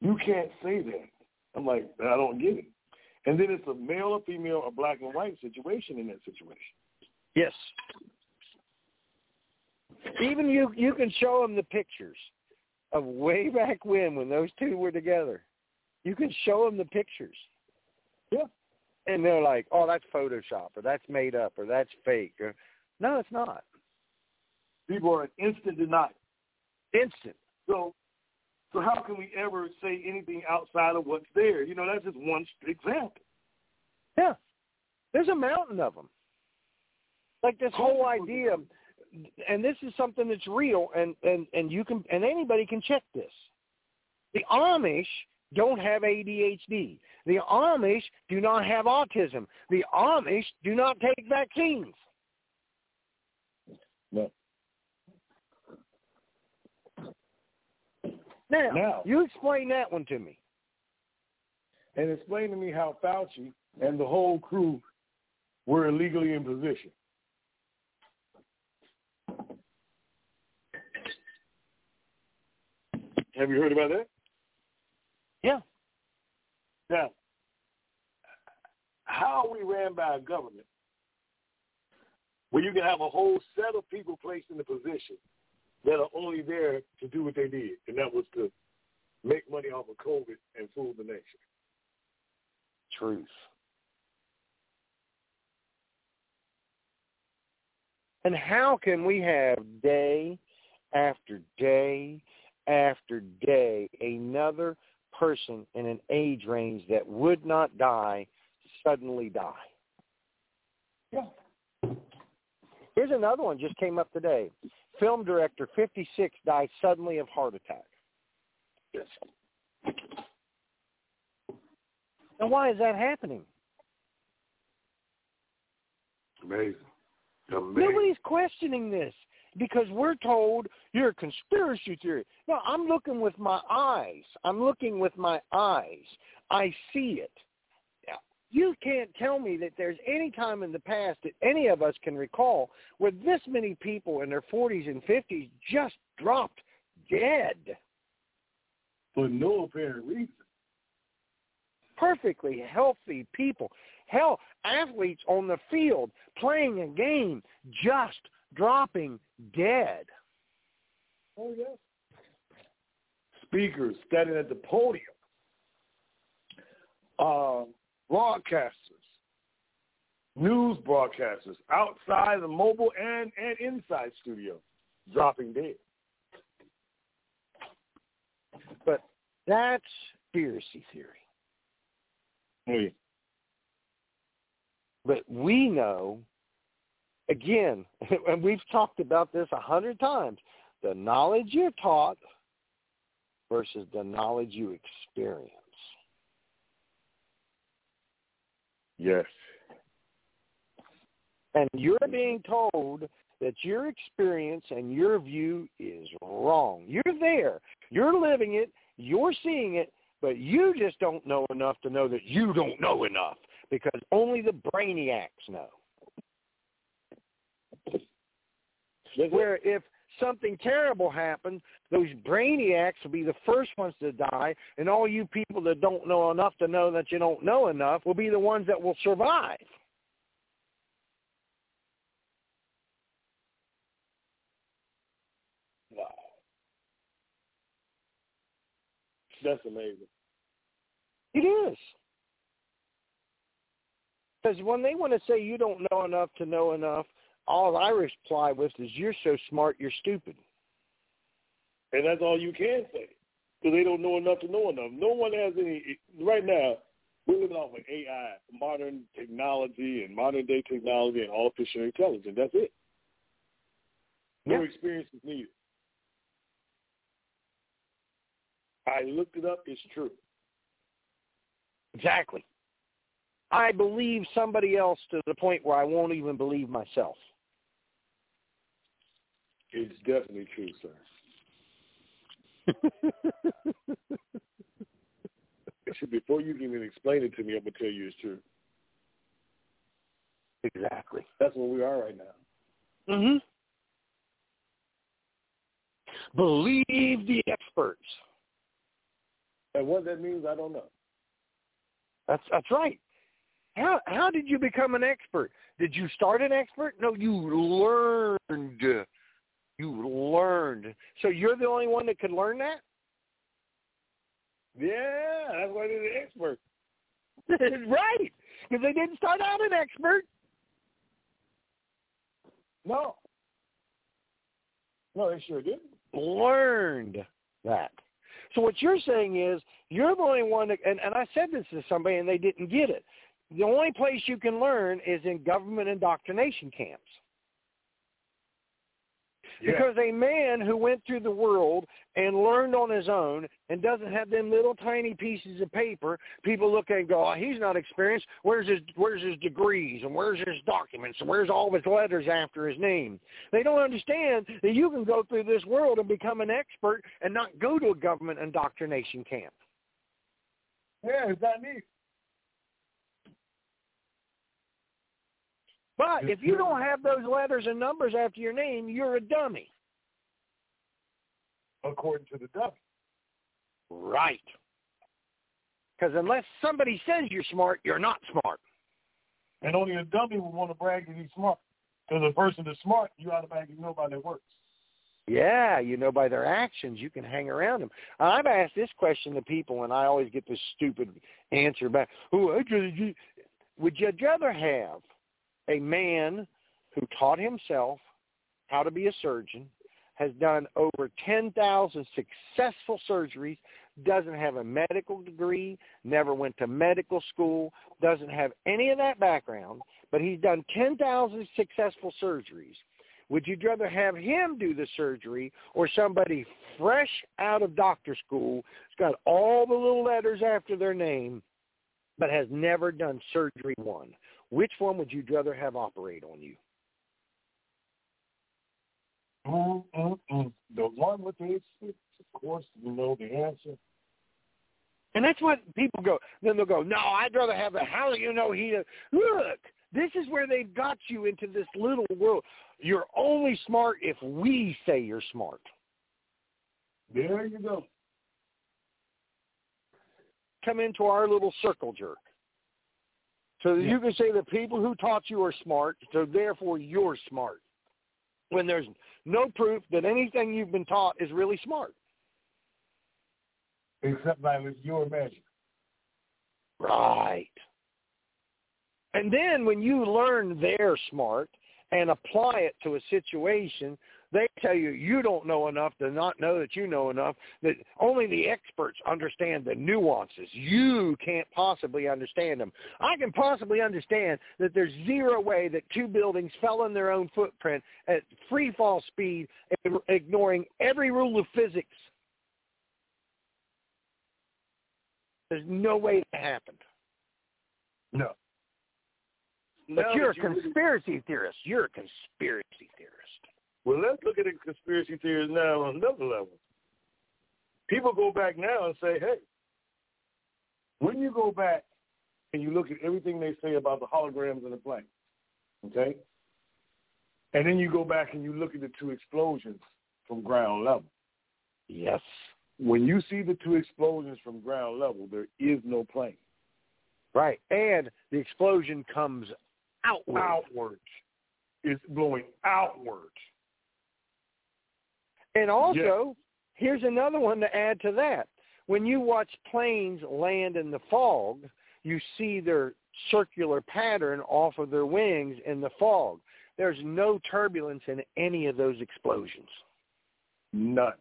You can't say that. I'm like, I don't get it. And then it's a male or female or black and white situation in that situation. Yes. Even you you can show them the pictures of way back when when those two were together. You can show them the pictures. Yeah. And they're like, "Oh, that's Photoshop, or that's made up, or that's fake." Or, no, it's not. People are in instant denial. Instant. So, so how can we ever say anything outside of what's there? You know, that's just one example. Yeah. There's a mountain of them. Like this whole idea, and this is something that's real, and and and you can and anybody can check this. The Amish don't have ADHD. The Amish do not have autism. The Amish do not take vaccines. No. Now, Now. you explain that one to me. And explain to me how Fauci and the whole crew were illegally in position. Have you heard about that? Yeah. Now, how are we ran by a government where you can have a whole set of people placed in the position that are only there to do what they did, and that was to make money off of COVID and fool the nation. Truth. And how can we have day after day after day another person in an age range that would not die suddenly die? Yeah. Here's another one just came up today. Film director 56 dies suddenly of heart attack. Yes. And why is that happening? Amazing. Amazing. Nobody's questioning this because we're told you're a conspiracy theory. No, I'm looking with my eyes. I'm looking with my eyes. I see it. You can't tell me that there's any time in the past that any of us can recall where this many people in their 40s and 50s just dropped dead. For no apparent reason. Perfectly healthy people. Hell, athletes on the field playing a game just dropping dead. Oh, yes. Speakers standing at the podium. Uh, broadcasters. News broadcasters outside the mobile and, and inside studio dropping dead. But that's conspiracy theory. Oh, yeah. But we know, again, and we've talked about this a hundred times, the knowledge you're taught versus the knowledge you experience. Yes. And you're being told that your experience and your view is wrong. You're there. You're living it. You're seeing it. But you just don't know enough to know that you don't know enough because only the brainiacs know. Where if something terrible happens, those brainiacs will be the first ones to die, and all you people that don't know enough to know that you don't know enough will be the ones that will survive. Wow. That's amazing. It is. Because when they want to say you don't know enough to know enough, all I reply with is you're so smart, you're stupid. And that's all you can say. Because they don't know enough to know enough. No one has any, right now, we're living off of AI, modern technology and modern day technology and artificial intelligence. That's it. No Yeah. experience is needed. I looked it up. It's true. Exactly. I believe somebody else to the point where I won't even believe myself. It's definitely true, sir. Before you can even explain it to me, I'm gonna tell you it's true. Exactly. That's where we are right now. Mm-hmm. Believe the experts. And what that means, I don't know. That's that's right. How how did you become an expert? Did you start an expert? No, you learned. You learned. So you're the only one that could learn that? Yeah, that's why they're the expert. right. Because they didn't start out an expert. No. No, they sure didn't. Learned that. So what you're saying is you're the only one that, and, and I said this to somebody and they didn't get it. The only place you can learn is in government indoctrination camps. Yeah. Because a man who went through the world and learned on his own and doesn't have them little tiny pieces of paper, people look at and go, oh, he's not experienced. Where's his where's his degrees and where's his documents and where's all of his letters after his name? They don't understand that you can go through this world and become an expert and not go to a government indoctrination camp. Yeah, is that neat? But if you don't have those letters and numbers after your name, you're a dummy. According to the dummy. Right. Because unless somebody says you're smart, you're not smart. And only a dummy would want to brag that he's smart. Because a person that's smart, you automatically know by their works. Yeah, you know by their actions you can hang around them. I've asked this question to people, and I always get this stupid answer back. Oh, I'd rather. Would you rather have a man who taught himself how to be a surgeon, has done over 10,000 successful surgeries, doesn't have a medical degree, never went to medical school, doesn't have any of that background, but he's done 10,000 successful surgeries. Would you rather have him do the surgery or somebody fresh out of doctor school, who's got all the little letters after their name, but has never done surgery one? Which one would you rather have operate on you? Mm, mm, mm. The one with the of course, you know the answer. And that's what people go. Then they'll go, no, I'd rather have a, how do you know he, look, this is where they've got you into this little world. You're only smart if we say you're smart. There you go. Come into our little circle jerk. So that Yeah. you can say the people who taught you are smart, so therefore you're smart. When there's no proof that anything you've been taught is really smart. Except by your measure. Right. And then when you learn they're smart and apply it to a situation, they tell you you don't know enough to not know that you know enough, that only the experts understand the nuances. You can't possibly understand them. I can possibly understand that there's zero way that two buildings fell in their own footprint at free fall speed, ignoring every rule of physics. There's no way that happened. No. But Now you're a you really- conspiracy theorist. You're a conspiracy theorist. Well, let's look at the conspiracy theories now on another level. People go back now and say, hey, when you go back and you look at everything they say about the holograms and the plane, okay? And then you go back and you look at the two explosions from ground level. Yes. When you see the two explosions from ground level, there is no plane. Right. And the explosion comes outward. Outwards. It's blowing outwards. And also, here's another one to add to that. When you watch planes land in the fog, you see their circular pattern off of their wings in the fog. There's no turbulence in any of those explosions. None.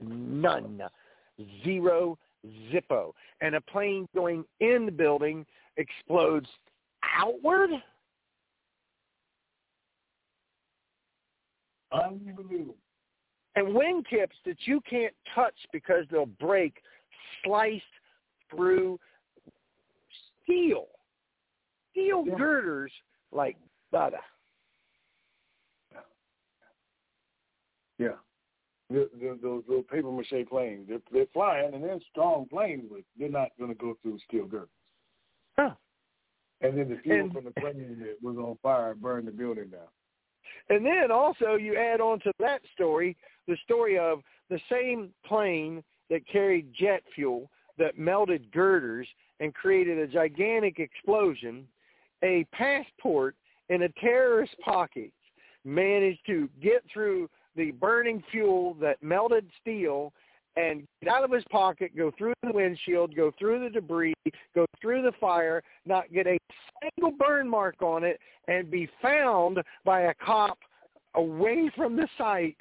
None. Zero zippo. And a plane going in the building explodes outward? Unbelievable. And wingtips that you can't touch because they'll break sliced through steel, steel Yeah. girders like butter. Yeah. The, the, those little paper mache planes, they're, they're flying and they're strong planes, but they're not going to go through steel girders. Huh. And then the fuel And- from the plane that was on fire burned the building down. And then also you add on to that story the story of the same plane that carried jet fuel that melted girders and created a gigantic explosion, a passport in a terrorist pocket managed to get through the burning fuel that melted steel and get out of his pocket, go through the windshield, go through the debris, go through the fire, not get a single burn mark on it, and be found by a cop away from the site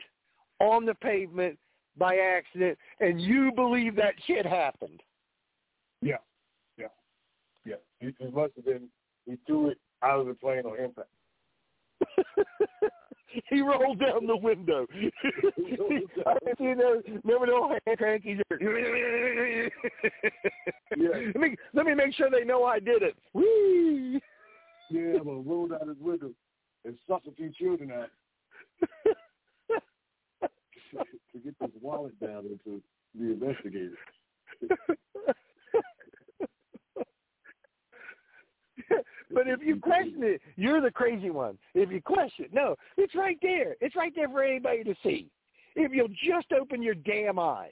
on the pavement by accident, and you believe that shit happened. Yeah. Yeah. Yeah. It, it must have been, he threw it out of the plane on impact. he rolled down the window. remember the old hand crankies? Yeah. Let me let me make sure they know I did it. Whee! Yeah, but rolled out his window and sucked a few children out to get this wallet down into the investigators. But if you question it, you're the crazy one. If you question it, no, it's right there. It's right there for anybody to see. If you'll just open your damn eyes.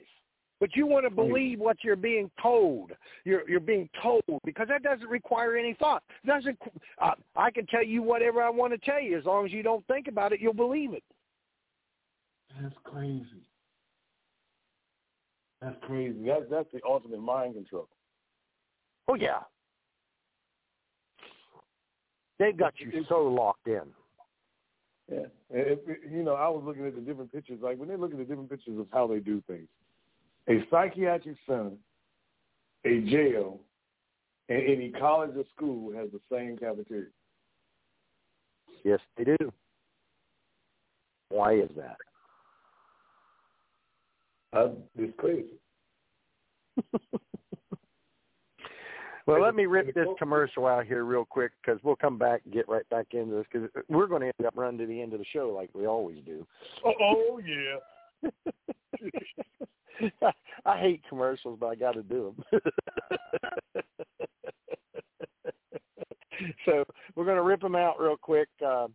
But you want to believe what you're being told. You're you're being told because that doesn't require any thought. Doesn't uh, I can tell you whatever I want to tell you as long as you don't think about it, you'll believe it. That's crazy. That's crazy. That's that's the ultimate mind control. Oh yeah. They've got you so locked in. Yeah. If, you know, I was looking at the different pictures. Like when they look at the different pictures of how they do things, a psychiatric center, a jail, and any college or school has the same cafeteria. Yes, they do. Why is that? Uh, it's crazy. Well, let me rip this commercial out here real quick because we'll come back and get right back into this because we're going to end up running to the end of the show like we always do. Oh, oh yeah. I hate commercials, but I got to do them. so we're going to rip them out real quick. Uh,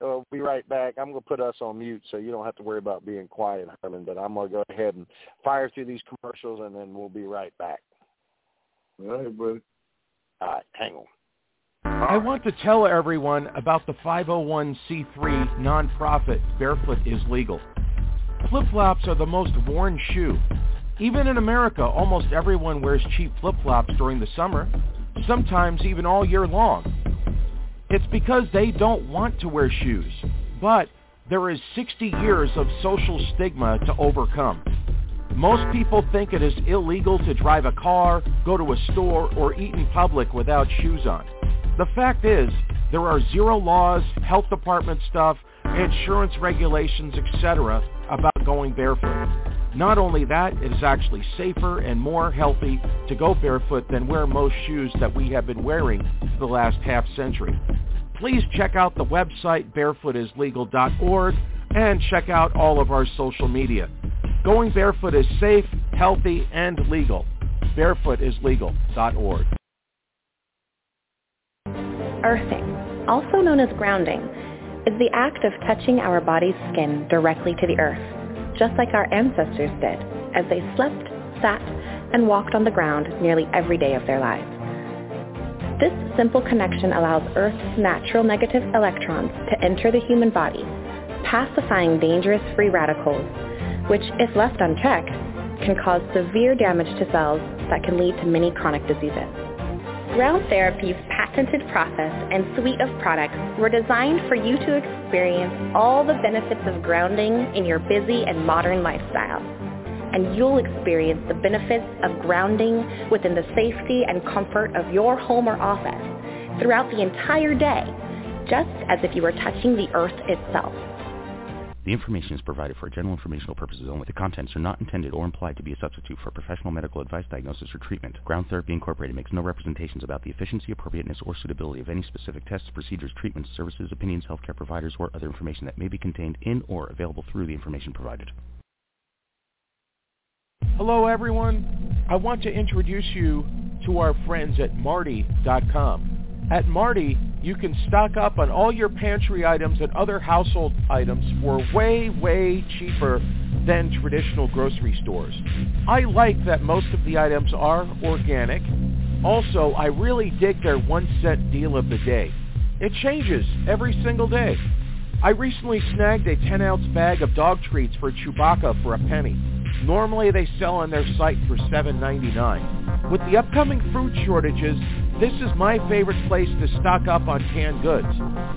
we'll be right back. I'm going to put us on mute so you don't have to worry about being quiet, Herman. But I'm going to go ahead and fire through these commercials, and then we'll be right back. All right, buddy. Hang on. I want to tell everyone about the 501c3 nonprofit Barefoot is Legal. Flip-flops are the most worn shoe. Even in America, almost everyone wears cheap flip-flops during the summer, sometimes even all year long. It's because they don't want to wear shoes, but there is 60 years of social stigma to overcome. Most people think it is illegal to drive a car, go to a store, or eat in public without shoes on. The fact is, there are zero laws, health department stuff, insurance regulations, etc. about going barefoot. Not only that, it is actually safer and more healthy to go barefoot than wear most shoes that we have been wearing for the last half century. Please check out the website barefootislegal.org and check out all of our social media. Going barefoot is safe, healthy, and legal. Barefootislegal.org. Earthing, also known as grounding, is the act of touching our body's skin directly to the earth, just like our ancestors did as they slept, sat, and walked on the ground nearly every day of their lives. This simple connection allows Earth's natural negative electrons to enter the human body, pacifying dangerous free radicals, which, if left unchecked, can cause severe damage to cells that can lead to many chronic diseases. Ground Therapy's patented process and suite of products were designed for you to experience all the benefits of grounding in your busy and modern lifestyle. And you'll experience the benefits of grounding within the safety and comfort of your home or office throughout the entire day, just as if you were touching the earth itself. The information is provided for general informational purposes only. The contents are not intended or implied to be a substitute for professional medical advice, diagnosis, or treatment. Ground Therapy Incorporated makes no representations about the efficiency, appropriateness, or suitability of any specific tests, procedures, treatments, services, opinions, healthcare providers, or other information that may be contained in or available through the information provided. Hello, everyone. I want to introduce you to our friends at Martie.com. At Martie, you can stock up on all your pantry items and other household items for way, way cheaper than traditional grocery stores. I like that most of the items are organic. Also, I really dig their one cent deal of the day. It changes every single day. I recently snagged a 10-ounce bag of dog treats for Chewbacca for a penny. Normally they sell on their site for $7.99. With the upcoming food shortages, this is my favorite place to stock up on canned goods.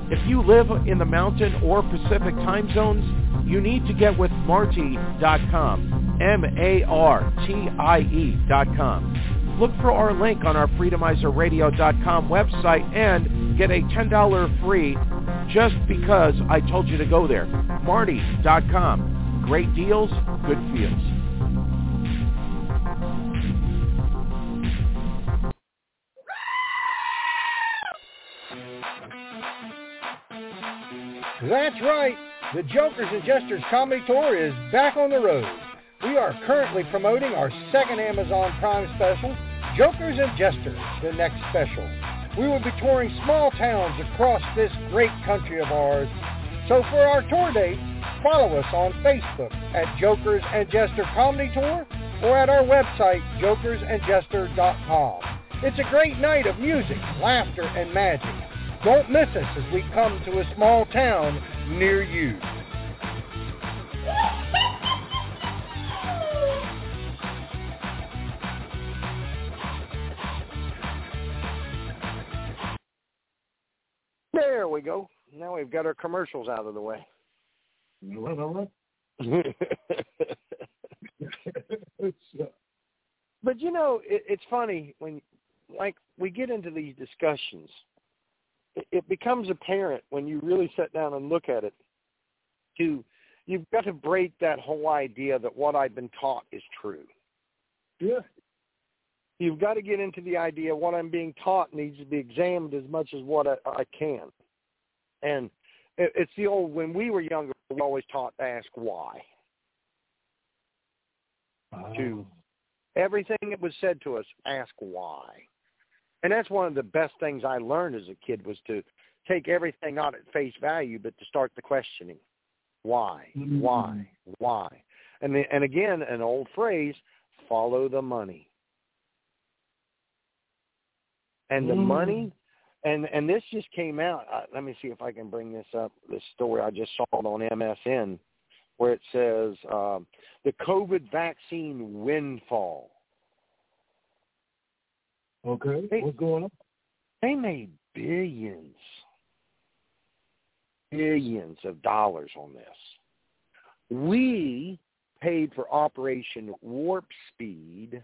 If you live in the mountain or Pacific time zones, you need to get with Martie.com, M-A-R-T-I-E dot com. Look for our link on our FreedomizerRadio.com website and get a $10 free just because I told you to go there. Martie.com. Great deals, good feels. That's right. The Jokers and Jesters Comedy Tour is back on the road. We are currently promoting our second Amazon Prime special, Jokers and Jesters, the next special. We will be touring small towns across this great country of ours. So for our tour dates, follow us on Facebook at Jokers and Jester Comedy Tour or at our website, jokersandjester.com. It's a great night of music, laughter, and magic. Don't miss us as we come to a small town near you. There we go. Now we've got our commercials out of the way. All right, all right. but you know, it, it's funny when, like, we get into these discussions. It, it becomes apparent when you really sit down and look at it. To you've got to break that whole idea that what I've been taught is true. Yeah. You've got to get into the idea what I'm being taught needs to be examined as much as what I, I can. And it, it's the old when we were younger, we always taught to ask why. Oh. To everything that was said to us, ask why. And that's one of the best things I learned as a kid was to take everything not at face value, but to start the questioning. Why? Mm-hmm. Why? Why? And the, and again, an old phrase: follow the money. And the Mm. money, and and this just came out. Uh, let me see if I can bring this up. This story I just saw it on MSN, where it says um, the COVID vaccine windfall. Okay. Hey. What's going on? They made billions, billions of dollars on this. We paid for Operation Warp Speed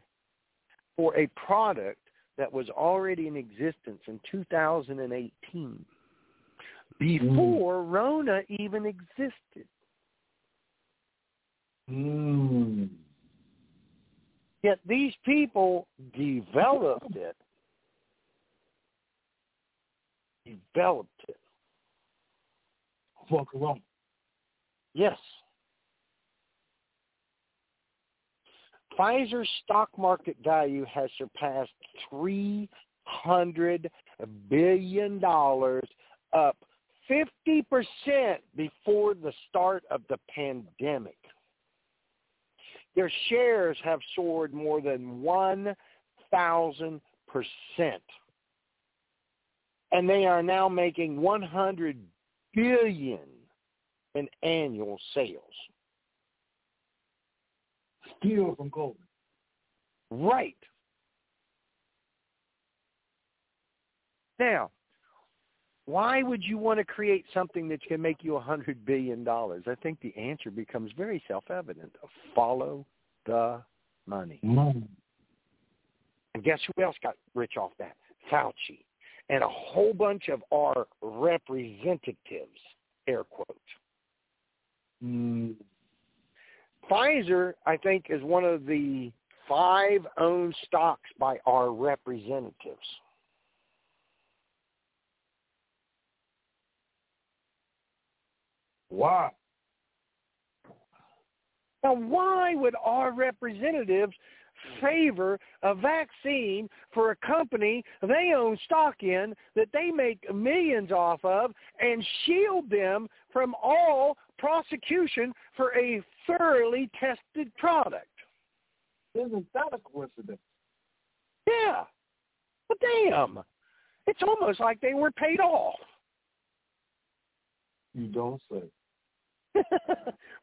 for a product that was already in existence in 2018 before Rona even existed. Mm. Yet these people developed it. Developed it. For around. Yes. Pfizer's stock market value has surpassed $300 billion, up 50% before the start of the pandemic. Their shares have soared more than 1,000%. And they are now making 100 billion in annual sales. Steal from COVID. Right. Now, why would you want to create something that can make you a hundred billion dollars? I think the answer becomes very self-evident. Follow the money. Money. And guess who else got rich off that? Fauci. And a whole bunch of our representatives, air quotes. Mm. Pfizer, I think, is one of the five owned stocks by our representatives. Why? Now, why would our representatives favor a vaccine for a company they own stock in that they make millions off of and shield them from all prosecution for a thoroughly tested product? Isn't that a coincidence? Yeah. But damn. It's almost like they were paid off. You don't say.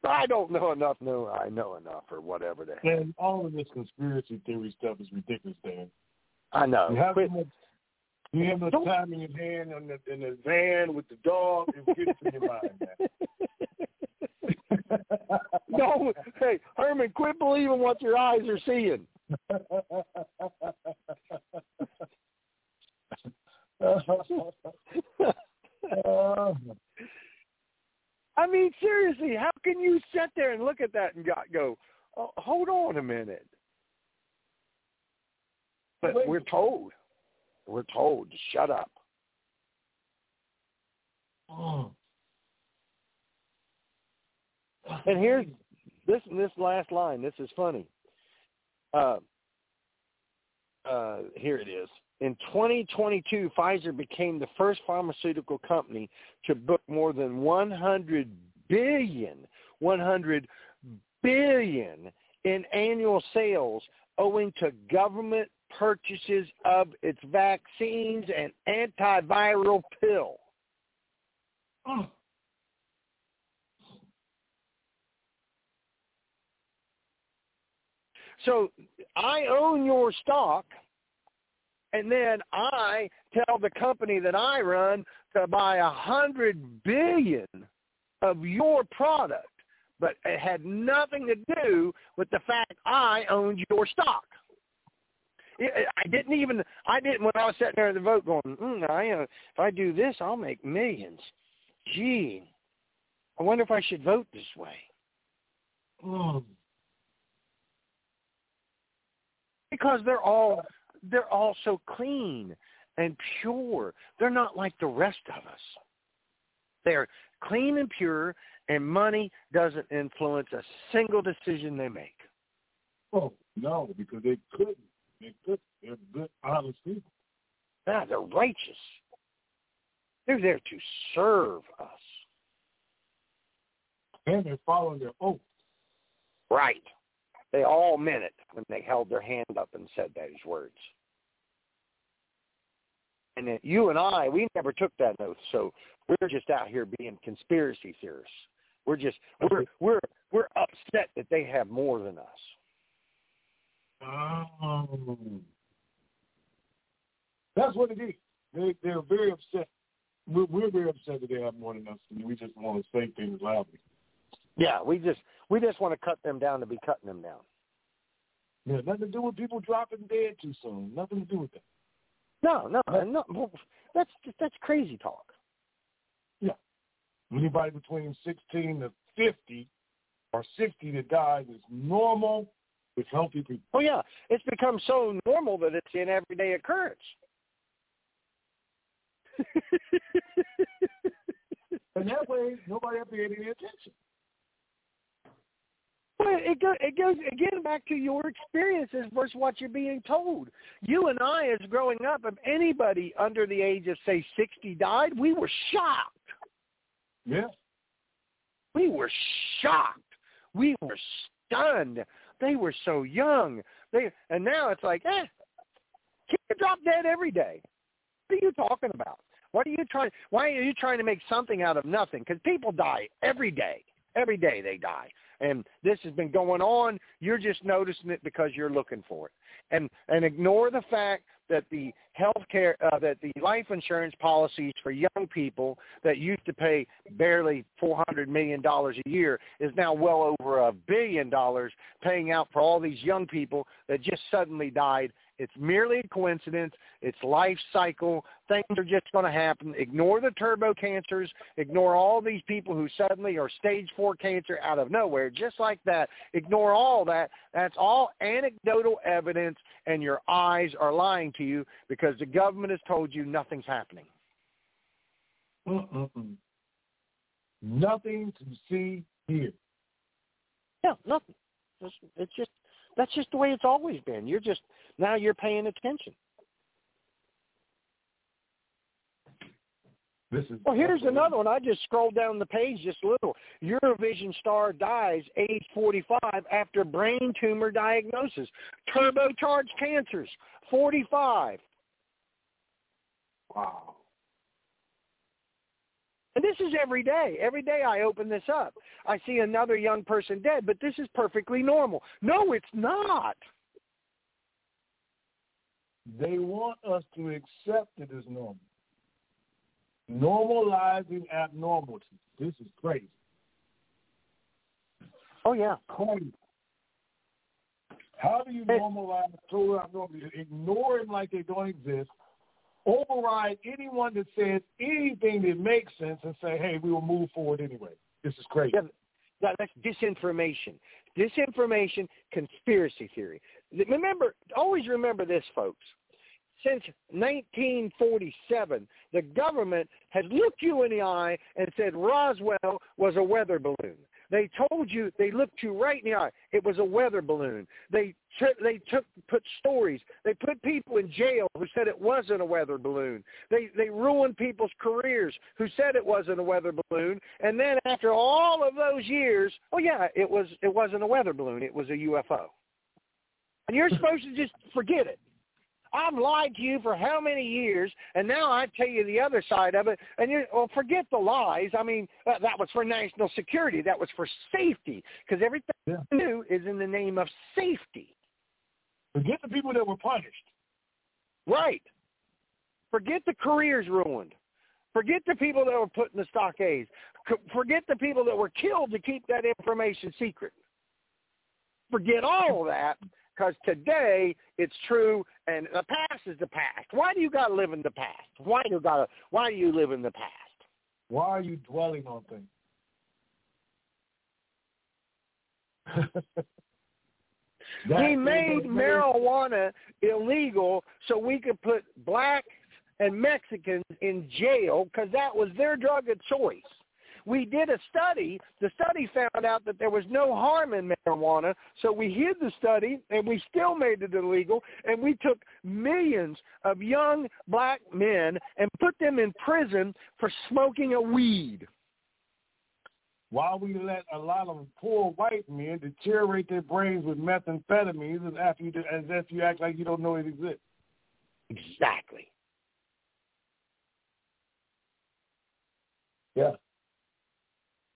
I don't know enough. No, I know enough, or whatever the hell. All of this conspiracy theory stuff is ridiculous, Dan. I know. You have, Quit. so much, you have no time in your hand on the, in the van with the dog. It gets in your mind, man. no, hey Herman, quit believing what your eyes are seeing. I mean, seriously, how can you sit there and look at that and go, oh, hold on a minute? But we're told, we're told to shut up. Oh. And here's this this last line. This is funny. Uh, uh, here it is. In 2022, Pfizer became the first pharmaceutical company to book more than 100 billion, 100 billion in annual sales owing to government purchases of its vaccines and antiviral pill. Oh. Hmm. So I own your stock, and then I tell the company that I run to buy a hundred billion of your product, but it had nothing to do with the fact I owned your stock. I didn't even. I didn't when I was sitting there at the vote, going, mm, I, uh, "If I do this, I'll make millions. Gee, I wonder if I should vote this way." Oh. because they're all they're all so clean and pure. They're not like the rest of us. They're clean and pure, and money doesn't influence a single decision they make. Oh no, because they couldn't. They could. They're good, honest people. Yeah, they're righteous. They're there to serve us. And they're following their oath. Right. They all meant it when they held their hand up and said those words. And then you and I, we never took that oath, so we're just out here being conspiracy theorists. We're just we're we're we're upset that they have more than us. Oh. That's what it is. They they're very upset. We're, we're very upset that they have more than us, and we just want to say things loudly. Yeah, we just we just want to cut them down to be cutting them down. Yeah, nothing to do with people dropping dead too soon. Nothing to do with that. No, no, no. well, That's that's crazy talk. Yeah. Anybody between 16 to 50 or 60 that dies is normal with healthy people. Oh yeah, it's become so normal that it's an everyday occurrence. And that way, nobody ever paid any attention. Well, it goes it goes again back to your experiences versus what you're being told. You and I, as growing up, if anybody under the age of say sixty died, we were shocked. Yeah. We were shocked. We were stunned. They were so young. They and now it's like, eh, kids drop dead every day. What are you talking about? What are you trying? Why are you trying to make something out of nothing? Because people die every day. Every day they die, and this has been going on. You're just noticing it because you're looking for it, and and ignore the fact that the health care, uh, that the life insurance policies for young people that used to pay barely four hundred million dollars a year is now well over a billion dollars, paying out for all these young people that just suddenly died It's merely a coincidence. It's life cycle. Things are just going to happen. Ignore the turbo cancers. Ignore all these people who suddenly are stage four cancer out of nowhere, just like that. Ignore all that. That's all anecdotal evidence, and your eyes are lying to you because the government has told you nothing's happening. Mm-mm-mm. Nothing to see here. Yeah, nothing. It's, it's just that's just the way it's always been. You're just now you're paying attention. This is well. Here's another one. I just scrolled down the page just a little. Eurovision star dies age 45 after brain tumor diagnosis. Turbocharged cancers. 45. Wow. And this is every day. Every day I open this up. I see another young person dead, but this is perfectly normal. No, it's not. They want us to accept it as normal. Normalizing abnormality. This is crazy. Oh, yeah. Crazy. How do you normalize total abnormality? Ignore them like they don't exist override anyone that says anything that makes sense and say, hey, we will move forward anyway. This is crazy. Yeah, that's disinformation. Disinformation, conspiracy theory. Remember, always remember this, folks. Since 1947, the government has looked you in the eye and said Roswell was a weather balloon. They told you, they looked you right in the eye. It was a weather balloon. They took, they took, put stories. They put people in jail who said it wasn't a weather balloon. They, they ruined people's careers who said it wasn't a weather balloon. And then after all of those years, oh yeah, it was, it wasn't a weather balloon. It was a UFO. And you're supposed to just forget it. I've lied to you for how many years, and now I tell you the other side of it. And you, well, forget the lies. I mean, uh, that was for national security. That was for safety, because everything yeah. new is in the name of safety. Forget the people that were punished. Right. Forget the careers ruined. Forget the people that were put in the stockades. Forget the people that were killed to keep that information secret. Forget all of that because today it's true and the past is the past. Why do you got to live in the past? Why do you got to why do you live in the past? Why are you dwelling on things? we made marijuana illegal so we could put blacks and Mexicans in jail because that was their drug of choice. We did a study. The study found out that there was no harm in marijuana, so we hid the study and we still made it illegal. And we took millions of young black men and put them in prison for smoking a weed. While we let a lot of poor white men deteriorate their brains with methamphetamines as, after you, as if you act like you don't know it exists. Exactly. Yeah.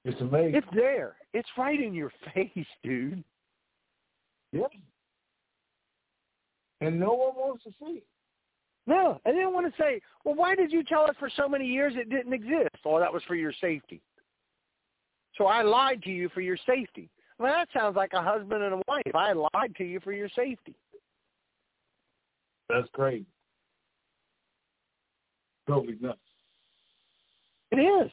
It's amazing. It's there. It's right in your face, dude. Yeah. And no one wants to see it. No, and they don't want to say, well, why did you tell us for so many years it didn't exist? Oh, that was for your safety. So I lied to you for your safety. Well, that sounds like a husband and a wife. I lied to you for your safety. That's great. Totally nuts. It is.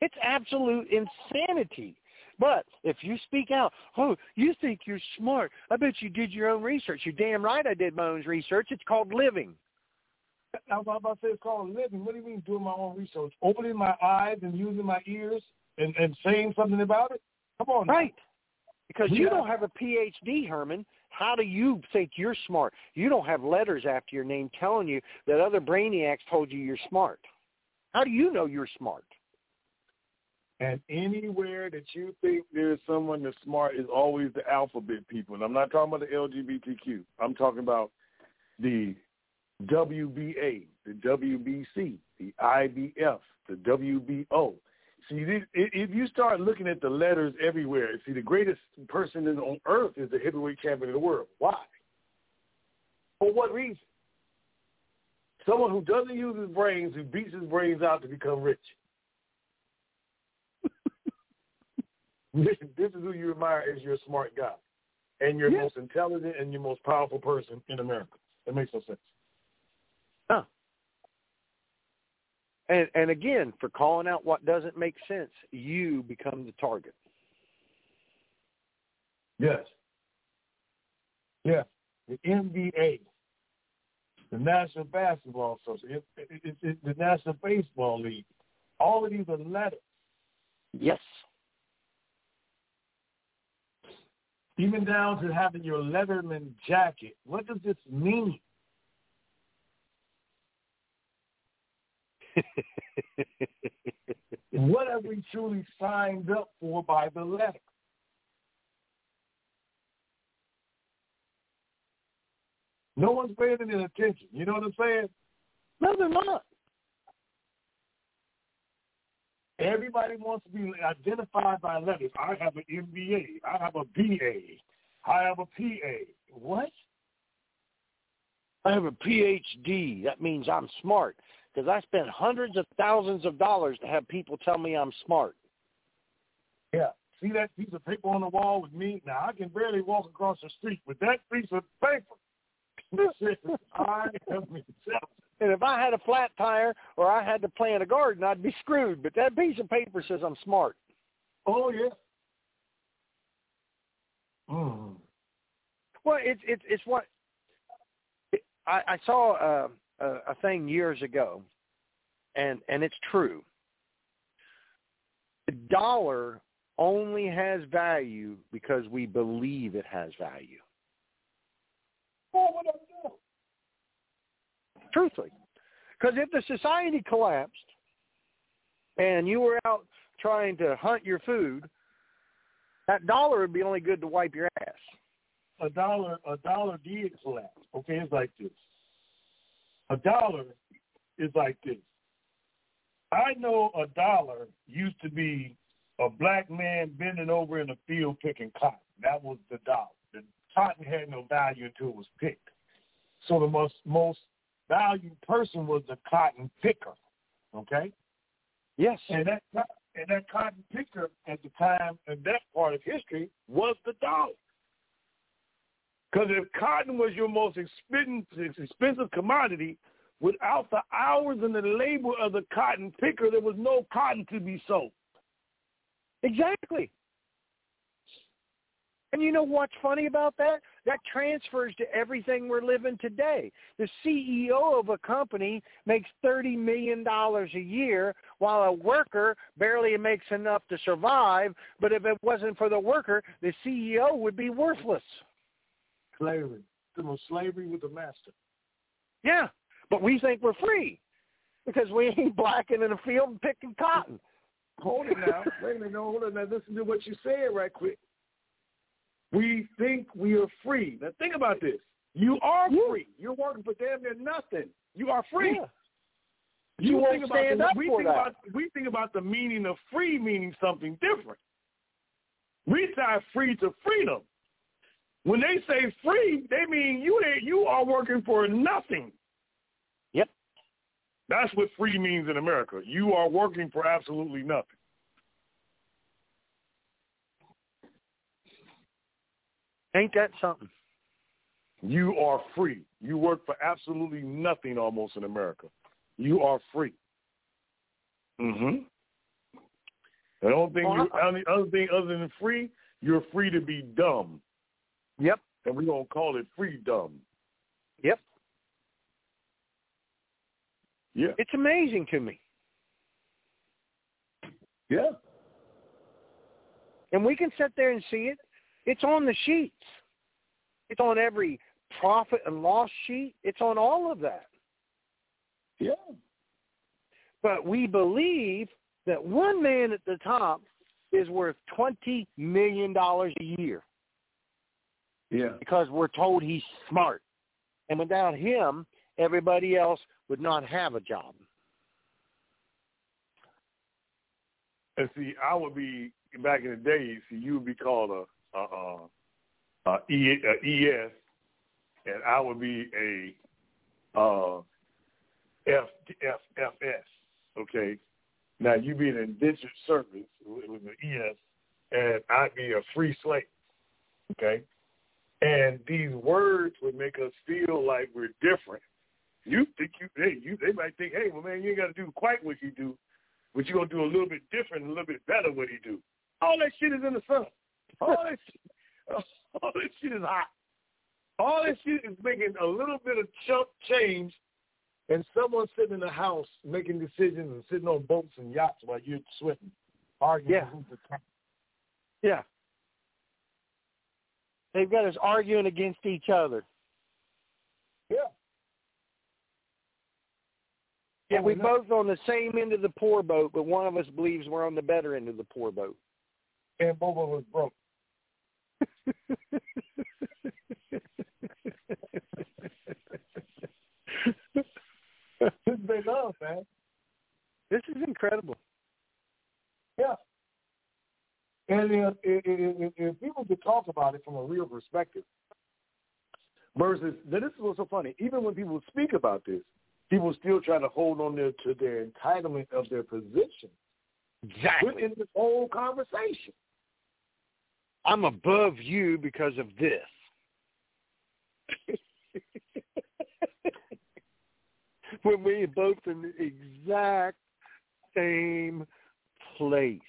It's absolute insanity. But if you speak out, oh, you think you're smart. I bet you did your own research. You're damn right I did my own research. It's called living. I was about to say it's called living. What do you mean doing my own research? Opening my eyes and using my ears and, and saying something about it? Come on. Right. Because you don't have a PhD, Herman. How do you think you're smart? You don't have letters after your name telling you that other brainiacs told you you're smart. How do you know you're smart? And anywhere that you think there's someone that's smart is always the alphabet people. And I'm not talking about the LGBTQ. I'm talking about the WBA, the WBC, the IBF, the WBO. See, if you start looking at the letters everywhere, see, the greatest person on earth is the heavyweight champion of the world. Why? For what reason? Someone who doesn't use his brains, who beats his brains out to become rich. This is who you admire as your smart guy and your most intelligent and your most powerful person in America. It makes no sense. Huh. And and again, for calling out what doesn't make sense, you become the target. Yes. Yeah. The NBA, the National Basketball Association, it, it, it, the National Baseball League. All of these are letters. Yes. Even down to having your letterman jacket. What does this mean? what have we truly signed up for by the letter? No one's paying any attention. You know what I'm saying? No, they're not. Everybody wants to be identified by letters. I have an MBA. I have a BA. I have a PA. What? I have a PhD. That means I'm smart because I spent hundreds of thousands of dollars to have people tell me I'm smart. Yeah. See that piece of paper on the wall with me? Now, I can barely walk across the street with that piece of paper. I am intelligent. And if I had a flat tire or I had to plant a garden, I'd be screwed. But that piece of paper says I'm smart. Oh yeah. Mm. Well, it's it's it's what it, I, I saw uh, a, a thing years ago, and and it's true. The dollar only has value because we believe it has value. What I do? Truthfully, because if the society collapsed and you were out trying to hunt your food, that dollar would be only good to wipe your ass. A dollar, a dollar did collapse. Okay, it's like this. A dollar is like this. I know a dollar used to be a black man bending over in a field picking cotton. That was the dollar. The cotton had no value until it was picked. So the most most valued person was the cotton picker. Okay. Yes. And that and that cotton picker at the time in that part of history was the dollar. Because if cotton was your most expensive, expensive commodity, without the hours and the labor of the cotton picker, there was no cotton to be sold. Exactly. And you know what's funny about that? That transfers to everything we're living today. The CEO of a company makes $30 million a year while a worker barely makes enough to survive. But if it wasn't for the worker, the CEO would be worthless. Slavery. The most slavery with the master. Yeah, but we think we're free because we ain't blacking in a field and picking cotton. Hold it now. Wait a minute. No, hold it now. Listen to what you said right quick. We think we are free. Now think about this. You are free. You're working for damn near nothing. You are free. Yeah. You, You think about stand the, we for think that. about we think about the meaning of free meaning something different. We tie free to freedom. When they say free, they mean you you are working for nothing. Yep. That's what free means in America. You are working for absolutely nothing. Ain't that something? You are free. You work for absolutely nothing almost in America. You are free. Mm-hmm. The only thing, you, only other thing other than free, you're free to be dumb. Yep. And we're going to call it freedom. Yep. Yeah. It's amazing to me. Yeah. And we can sit there and see it. It's on the sheets. It's on every profit and loss sheet. It's on all of that. Yeah. But we believe that one man at the top is worth $20 million a year Yeah. because we're told he's smart. And without him, everybody else would not have a job. And see, I would be back in the day. See, you would be called a, a, a, e, a ES, and I would be a uh, F, F, FS. Okay. Now you be an indentured servant with an ES, and I'd be a free slave. Okay. And these words would make us feel like we're different. You think you, hey, you, they might think, hey, well, man, you ain't got to do quite what you do, but you're gonna do a little bit different, a little bit better what he do. All that shit is in the sun. All shit, all that shit is hot. All that shit is making a little bit of chunk change, and someone sitting in the house making decisions and sitting on boats and yachts while you're sweating, arguing. Yeah. who's the top. Yeah. They've got us arguing against each other. Yeah. Yeah, we both on the same end of the poor boat, but one of us believes we're on the better end of the poor boat. And both was broke. This they love, man. This is incredible. Yeah. And if, if, if, if people could talk about it from a real perspective, versus now this is what's so funny. Even when people speak about this, people still try to hold on their, to their entitlement of their position Exactly. within this whole conversation. I'm above you because of this. when we both in the exact same place.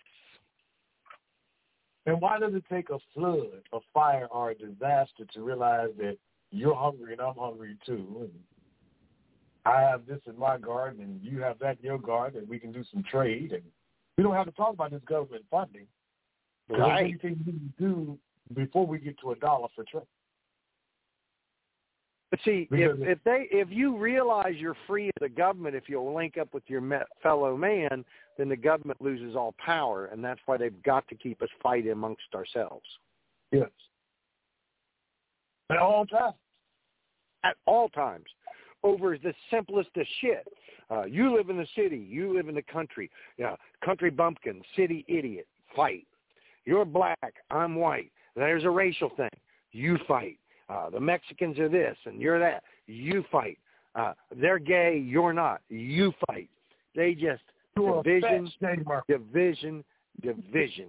And why does it take a flood, a fire, or a disaster to realize that you're hungry and I'm hungry too? And I have this in my garden and you have that in your garden and we can do some trade and we don't have to talk about this government funding. But Right. anything we can do before we get to a dollar for trade. But see, if, Because- if they if you realize you're free of the government, if you'll link up with your fellow man, then the government loses all power, and that's why they've got to keep us fighting amongst ourselves Yes. At all times. at all times over the simplest of shit. Uh, you live in the city, you live in the country. Yeah, country bumpkin, city idiot, fight. You're black, I'm white. There's a racial thing. You fight. Uh, the Mexicans are this and you're that. You fight. Uh, they're gay, you're not. You fight. They just You're division, division, division.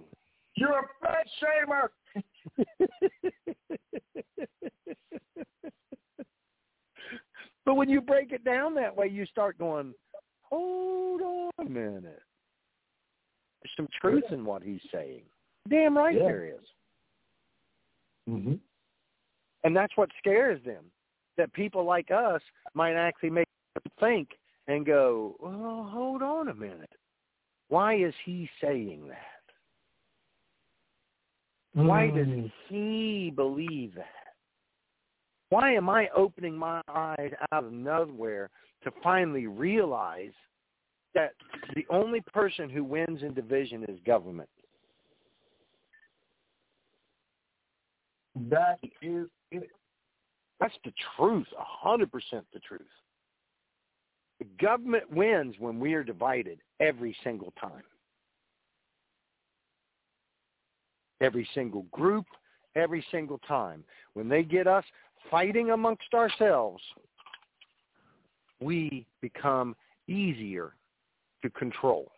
You're a fat shamer. but when you break it down that way, you start going, hold on a minute. There's some truth in what he's saying. Damn right Yeah. there is. Mm-hmm. And that's what scares them, that people like us might actually make them think and go, well, hold on a minute. Why is he saying that? Why does Mm. he believe that? Why am I opening my eyes out of nowhere to finally realize that the only person who wins in division is government? That is it. That's the truth, a hundred percent the truth. The government wins when we are divided every single time. Every single group, every single time. When they get us fighting amongst ourselves, we become easier to control.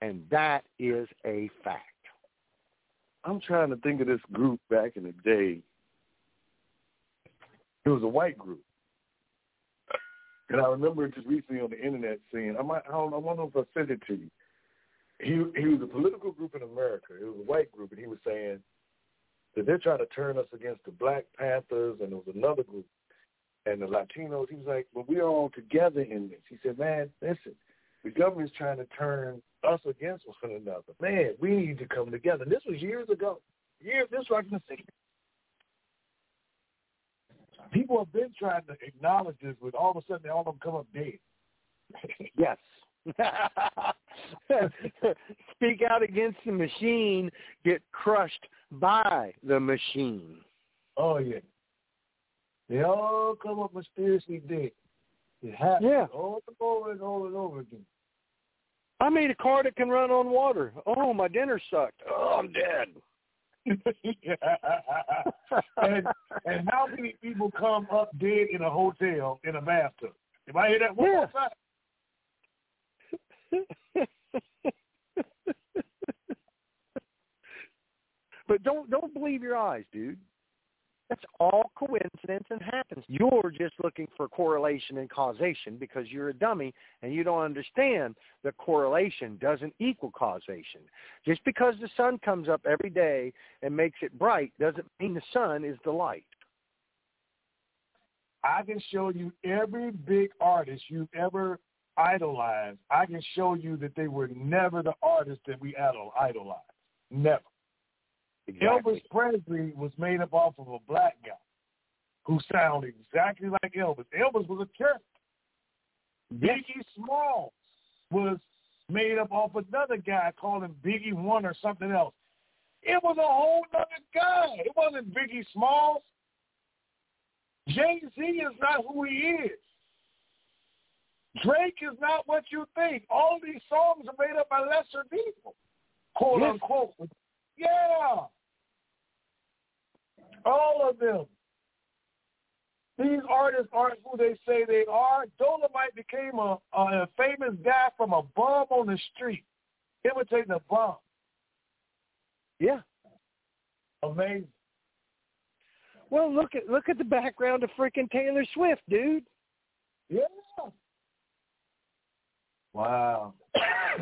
And that is a fact. I'm trying to think of this group back in the day. It was a white group. And I remember just recently on the internet seeing I might I don't I wonder if I sent it to you. He he was a political group in America. It was a white group and he was saying that they're trying to turn us against the Black Panthers and there was another group and the Latinos. He was like, But we're all together in this. He said, Man, listen, the government's trying to turn us against one another. Man, we need to come together. And this was years ago. Years this was like in the 60s. People have been trying to acknowledge this, but all of a sudden they all of them come up dead. Yes. Speak out against the machine, get crushed by the machine. Oh yeah. They all come up mysteriously dead. It happens Yeah. over and over and over and over again. I made a car that can run on water. Oh, my dinner sucked. Oh, I'm dead. and and how many people come up dead in a hotel in a bathtub? If I hear that one more time. but don't don't believe your eyes, dude. That's all coincidence and happens. You're just looking for correlation and causation because you're a dummy and you don't understand that correlation doesn't equal causation. Just because the sun comes up every day and makes it bright doesn't mean the sun is the light. I can show you every big artist you've ever idolized. I can show you that they were never the artists that we idolized. Never. Exactly. Elvis Presley was made up off of a black guy who sounded exactly like Elvis. Elvis was a character. Biggie Smalls was made up off another guy called him Biggie One or something else. It was a whole other guy. It wasn't Biggie Smalls. Jay-Z is not who he is. Drake is not what you think. All these songs are made up by lesser people, quote yes. unquote. Yeah. All of them. These artists aren't who they say they are. Dolomite became a, a famous guy from a bum on the street, imitating a bum. Yeah. Amazing. Well, look at look at the background of freaking Taylor Swift, dude. Yeah. Wow.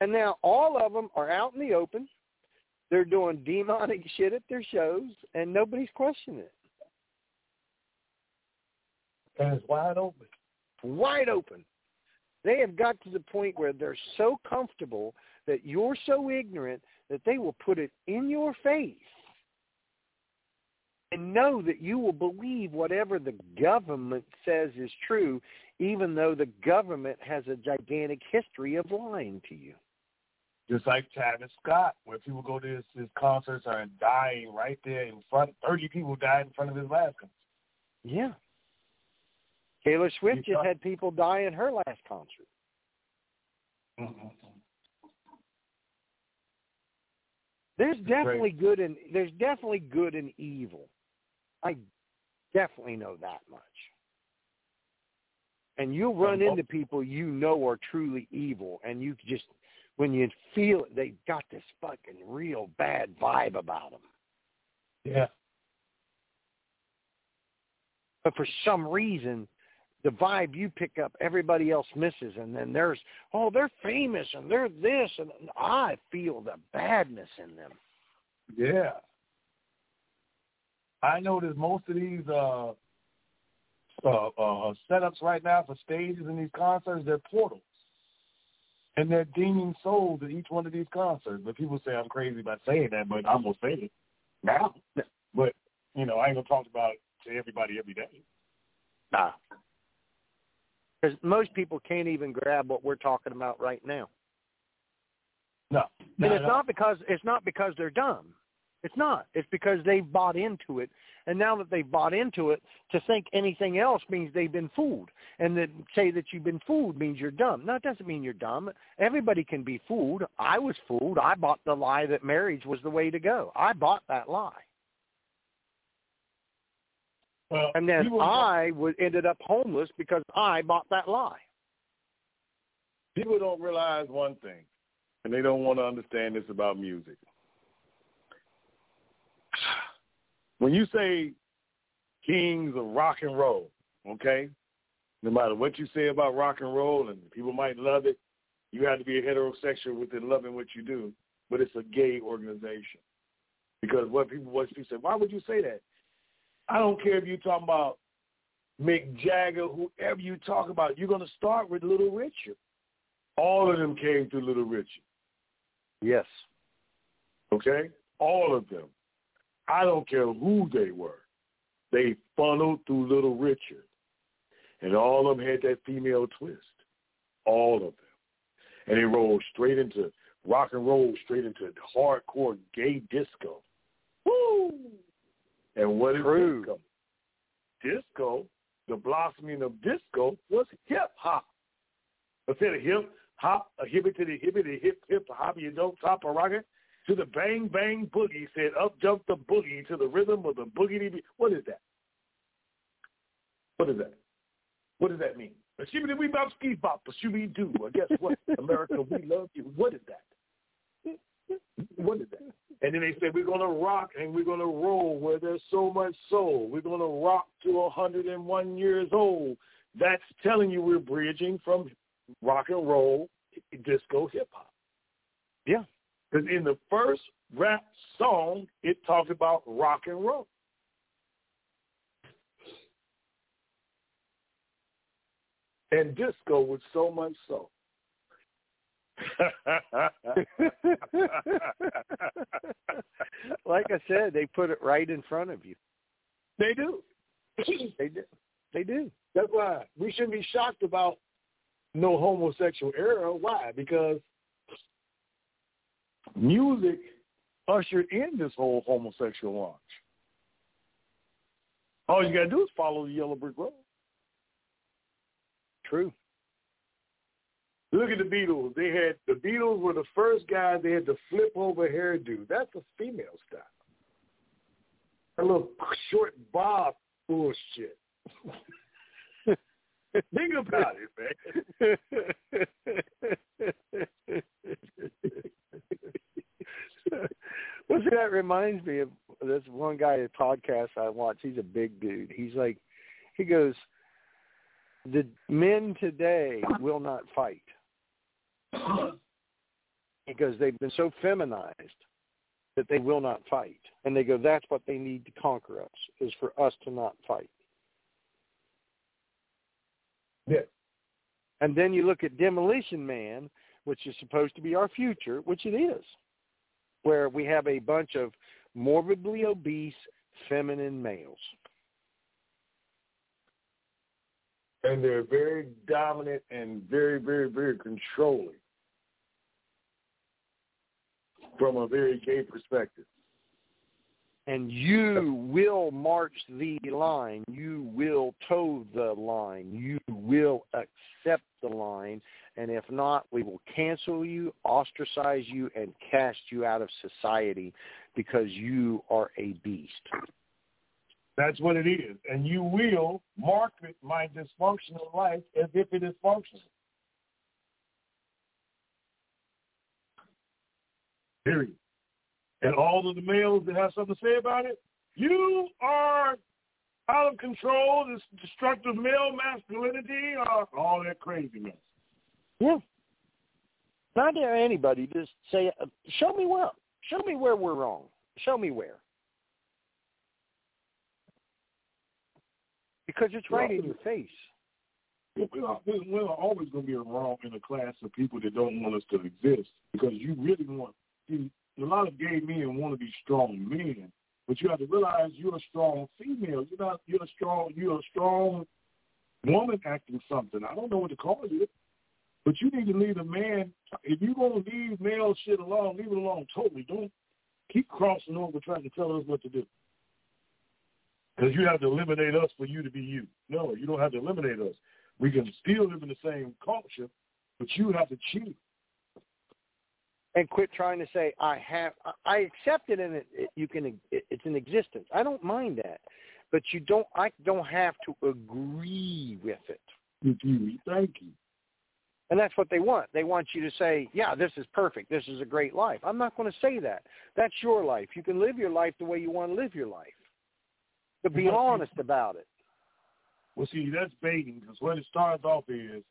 and now all of them are out in the open. They're doing demonic shit at their shows, and nobody's questioning it. And it's wide open. Wide open. They have got to the point where they're so comfortable that you're so ignorant that they will put it in your face and know that you will believe whatever the government says is true, even though the government has a gigantic history of lying to you. Just like Travis Scott, where people go to his, his concerts are dying right there in front. Thirty people died in front of his last concert. Yeah. Taylor Swift just had people die in her last concert. Mm-hmm. There's definitely good and there's definitely good and evil. I definitely know that much. And you'll run into people you know are truly evil, and you just when you feel it, they got this fucking real bad vibe about them. Yeah. But for some reason, the vibe you pick up, everybody else misses, and then there's, oh, they're famous and they're this, and I feel the badness in them. Yeah. I notice most of these uh, uh, uh, setups right now for stages in these concerts, they're portals. And they're deeming souls at each one of these concerts. But people say I'm crazy by saying that, but I'm to say it now. But, you know, I ain't to talk about it to everybody every day. Nah. Because most people can't even grab what we're talking about right now. No. and it's not because it's not because they're dumb. It's not. It's because they've bought into it. And now that they've bought into it, to think anything else means they've been fooled. And to say that you've been fooled means you're dumb. No, it doesn't mean you're dumb. Everybody can be fooled. I was fooled. I bought the lie that marriage was the way to go. I bought that lie. Well, and then I was, ended up homeless because I bought that lie. People don't realize one thing, and they don't want to understand this about music. When you say kings of rock and roll, okay, no matter what you say about rock and roll, and people might love it, you have to be a heterosexual within loving what you do. But it's a gay organization because what people what people say, why would you say that? I don't care if you're talking about Mick Jagger, whoever you talk about, you're going to start with Little Richard. All of them came through Little Richard. Yes. Okay? All of them. I don't care who they were. They funneled through Little Richard. And all of them had that female twist. All of them. And they rolled straight into rock and roll, straight into hardcore gay disco. Woo! And what is True. disco? Disco, the blossoming of disco was hip hop. Instead of hip hop, a hippie to the hippie, the hip hip, a hop, you don't top a rocket to the bang bang boogie. Said up jump the boogie to the rhythm of the boogie. What is that? What is that? What does that mean? Shibbity we bop ski bop, shooby do. Well, guess what? America, we love you. What is that? What is that? And then they said we're going to rock and we're going to roll where there's so much soul. We're going to rock to 101 years old. That's telling you we're bridging from rock and roll, disco, hip hop. Yeah. Because in the first rap song, it talks about rock and roll. And disco with so much soul. like I said, they put it right in front of you. They do. they do. They do. That's why we shouldn't be shocked about no homosexual era. Why? Because music ushered in this whole homosexual launch. All you gotta do is follow the yellow brick road. True. Look at the Beatles. They had the Beatles were the first guys they had to flip over hairdo. That's a female style. A little short bob bullshit. Think about it, man. well, see, that reminds me of this one guy at podcast I watch. He's a big dude. He's like, he goes, the men today will not fight because they've been so feminized that they will not fight. And they go, that's what they need to conquer us, is for us to not fight. Yeah. And then you look at Demolition Man, which is supposed to be our future, which it is, where we have a bunch of morbidly obese feminine males. And they're very dominant and very, very, very controlling from a very gay perspective. And you will march the line. You will toe the line. You will accept the line. And if not, we will cancel you, ostracize you, and cast you out of society because you are a beast. That's what it is. And you will market my dysfunctional life as if it is functional. Period. And all of the males that have something to say about it, you are out of control, this destructive male masculinity, or all that craziness. Yeah. Not dare anybody just say, uh, show me where, show me where we're wrong. Show me where. Because it's right in your face. We're, we're always going to be wrong in a class of people that don't want us to exist because you really want, see, a lot of gay men want to be strong men, but you have to realize you're a strong female. You're not. You're a strong. You're a strong woman acting something. I don't know what to call you, but you need to leave a man. If you're gonna leave male shit alone, leave it alone totally. Don't keep crossing over trying to tell us what to do. Because you have to eliminate us for you to be you. No, you don't have to eliminate us. We can still live in the same culture, but you have to choose and quit trying to say I have I accept it and it, it you can it, it's an existence. I don't mind that, but you don't I don't have to agree with it. Mm-hmm. Thank you. And that's what they want. They want you to say, "Yeah, this is perfect. This is a great life." I'm not going to say that. That's your life. You can live your life the way you want to live your life. But be mm-hmm. honest about it. Well, see, that's baiting because what it starts off is,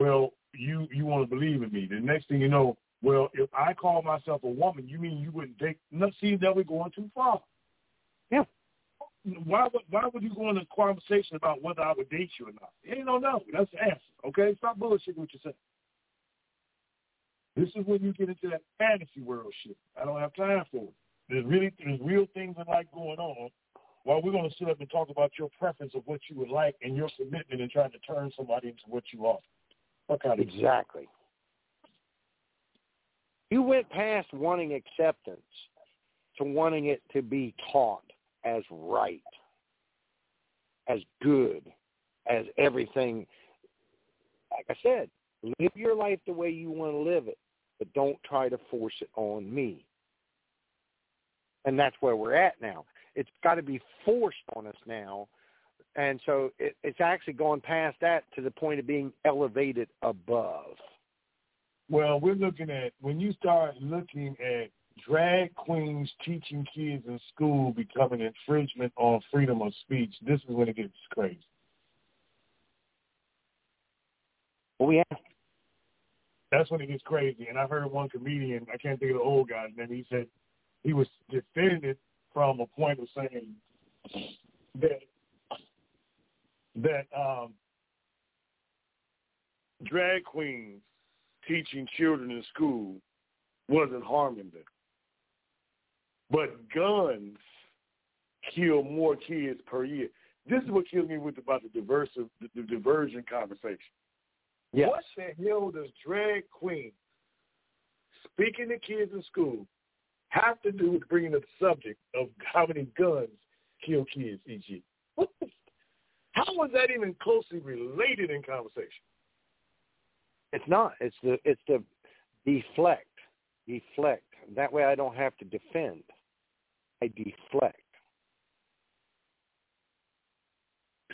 well, you you want to believe in me. The next thing you know, well, if I call myself a woman, you mean you wouldn't take? No, see, that we're going too far. Yeah. Why would why would you go into a conversation about whether I would date you or not? Ain't no no. That's the answer. Okay, stop bullshitting what you're saying. This is when you get into that fantasy world shit. I don't have time for it. There's really there's real things in life going on. While we're going to sit up and talk about your preference of what you would like and your commitment and trying to turn somebody into what you are. What kind of exactly? You went past wanting acceptance to wanting it to be taught as right, as good, as everything. Like I said, live your life the way you want to live it, but don't try to force it on me. And that's where we're at now. It's got to be forced on us now. And so it, it's actually gone past that to the point of being elevated above. Well, we're looking at when you start looking at drag queens teaching kids in school becoming infringement on freedom of speech. This is when it gets crazy. Oh yeah. That's when it gets crazy. And I heard one comedian, I can't think of the old guy's name, he said he was defending it from a point of saying that that um drag queens teaching children in school wasn't harming them. But guns kill more kids per year. This is what kills me with about the diversive the, the diversion conversation. Yes. What the hell does drag queen speaking to kids in school have to do with bringing up the subject of how many guns kill kids each year? How is that even closely related in conversation? It's not. It's the it's the deflect, deflect. That way, I don't have to defend. I deflect.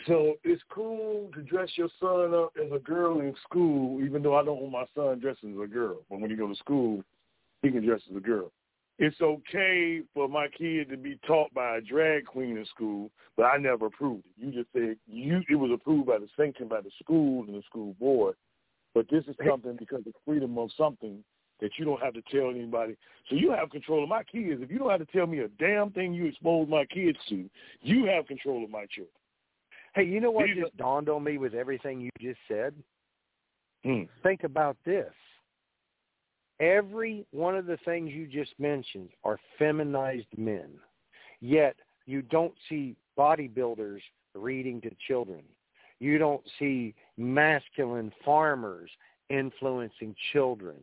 So it's cool to dress your son up as a girl in school, even though I don't want my son dressing as a girl. But when he go to school, he can dress as a girl. It's okay for my kid to be taught by a drag queen in school, but I never approved it. You just said you it was approved by the sanction by the school and the school board. But this is something because of freedom of something that you don't have to tell anybody. So you have control of my kids. If you don't have to tell me a damn thing you expose my kids to, you have control of my children. Hey, you know what These just dawned on me with everything you just said? Hmm. Think about this. Every one of the things you just mentioned are feminized men. Yet you don't see bodybuilders reading to children. You don't see masculine farmers influencing children.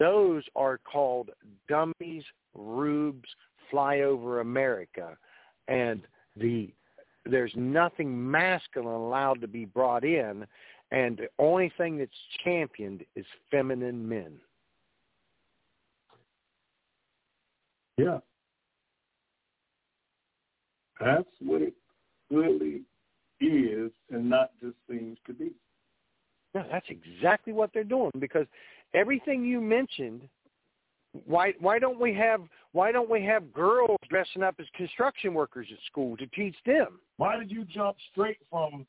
Those are called dummies, rubes, fly over America. And the there's nothing masculine allowed to be brought in, and the only thing that's championed is feminine men. Yeah. That's what it really is and not just seems to be. Yeah, that's exactly what they're doing because everything you mentioned why why don't we have why don't we have girls dressing up as construction workers at school to teach them? Why did you jump straight from